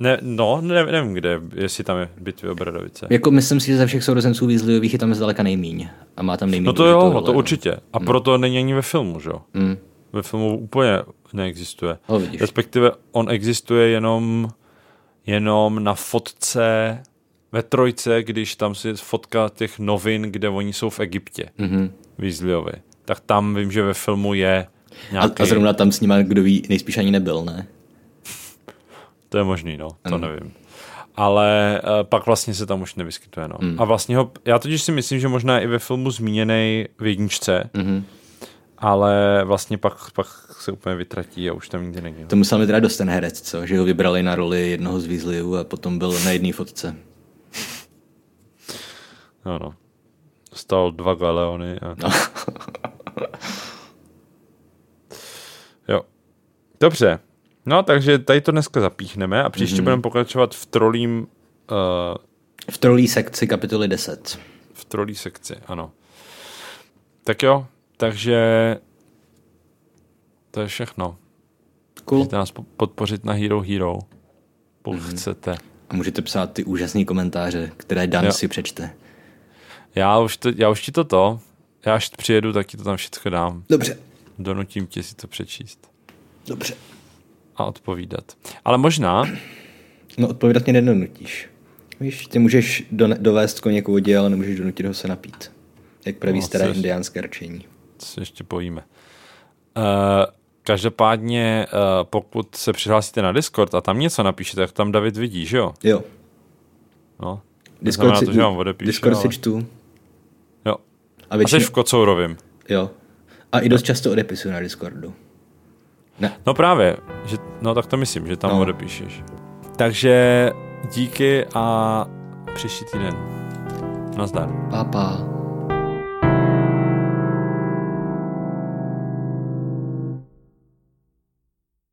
Ne, no, ne, nevím kde, jestli tam je bitvy o Bradavice. Jako myslím si, že ze všech sourozenců Weasleyových je tam zdaleka nejmíň. A má tam nejmíň No to jo, důležitou no to roli, určitě. A proto není ani ve filmu, že jo? Mm. Ve filmu úplně neexistuje. Ho vidíš. Respektive on existuje jenom, jenom na fotce ve trojce, když tam si fotka těch novin, kde oni jsou v Egyptě, Mhm. Weasleyovi. Tak tam vím, že ve filmu je A, nějaký... a zrovna tam s nima, kdo ví, nejspíš ani nebyl, ne? To je možný, no, to nevím. Ale uh, pak vlastně se tam už nevyskytuje, no. Hmm. A vlastně ho, já totiž si myslím, že možná i ve filmu zmíněný v jedničce, Mhm. ale vlastně pak, pak se úplně vytratí a už tam nikdy není. no. To musel mít teda dost ten herec, co? Že ho vybrali na roli jednoho z Weasleyů a potom byl na jedné fotce. No, no. Dostal dva galeony. A... No. Jo. Dobře. No, takže tady to dneska zapíchneme a příště mm-hmm. budeme pokračovat v trolím, uh, V trolí sekci kapitoly 10. v trolí sekci, ano. Tak jo, takže to je všechno. Cool. Můžete nás po- podpořit na Hero Hero, pokud mm-hmm. chcete. A můžete psát ty úžasné komentáře, které Dan Jo. si přečte. Já už, to, já už ti to to, já až přijedu, tak ti to tam všechno dám. Dobře. Donutím tě si to přečíst Dobře. A odpovídat. Ale možná, No odpovědat mě nedonutíš. Víš, ty můžeš do, dovést koně k vodě, ale nemůžeš donutit ho se napít. Jak praví No, staré což- indiánské rčení. se ještě pojíme. Uh, každopádně, uh, pokud se přihlásíte na Discord a tam něco napíšete, tak tam David vidí, že jo? Jo. No. Discord si, to, že vám odepíše, Discord si ale... čtu. Jo. A A většinou, jsi v Kocourovým. jo. A i dost často odepisuju na Discordu. Ne. No právě, že, no tak to myslím, že tam No. odepíšeš. Takže díky a příští týden. Nazdar. Pá, pá.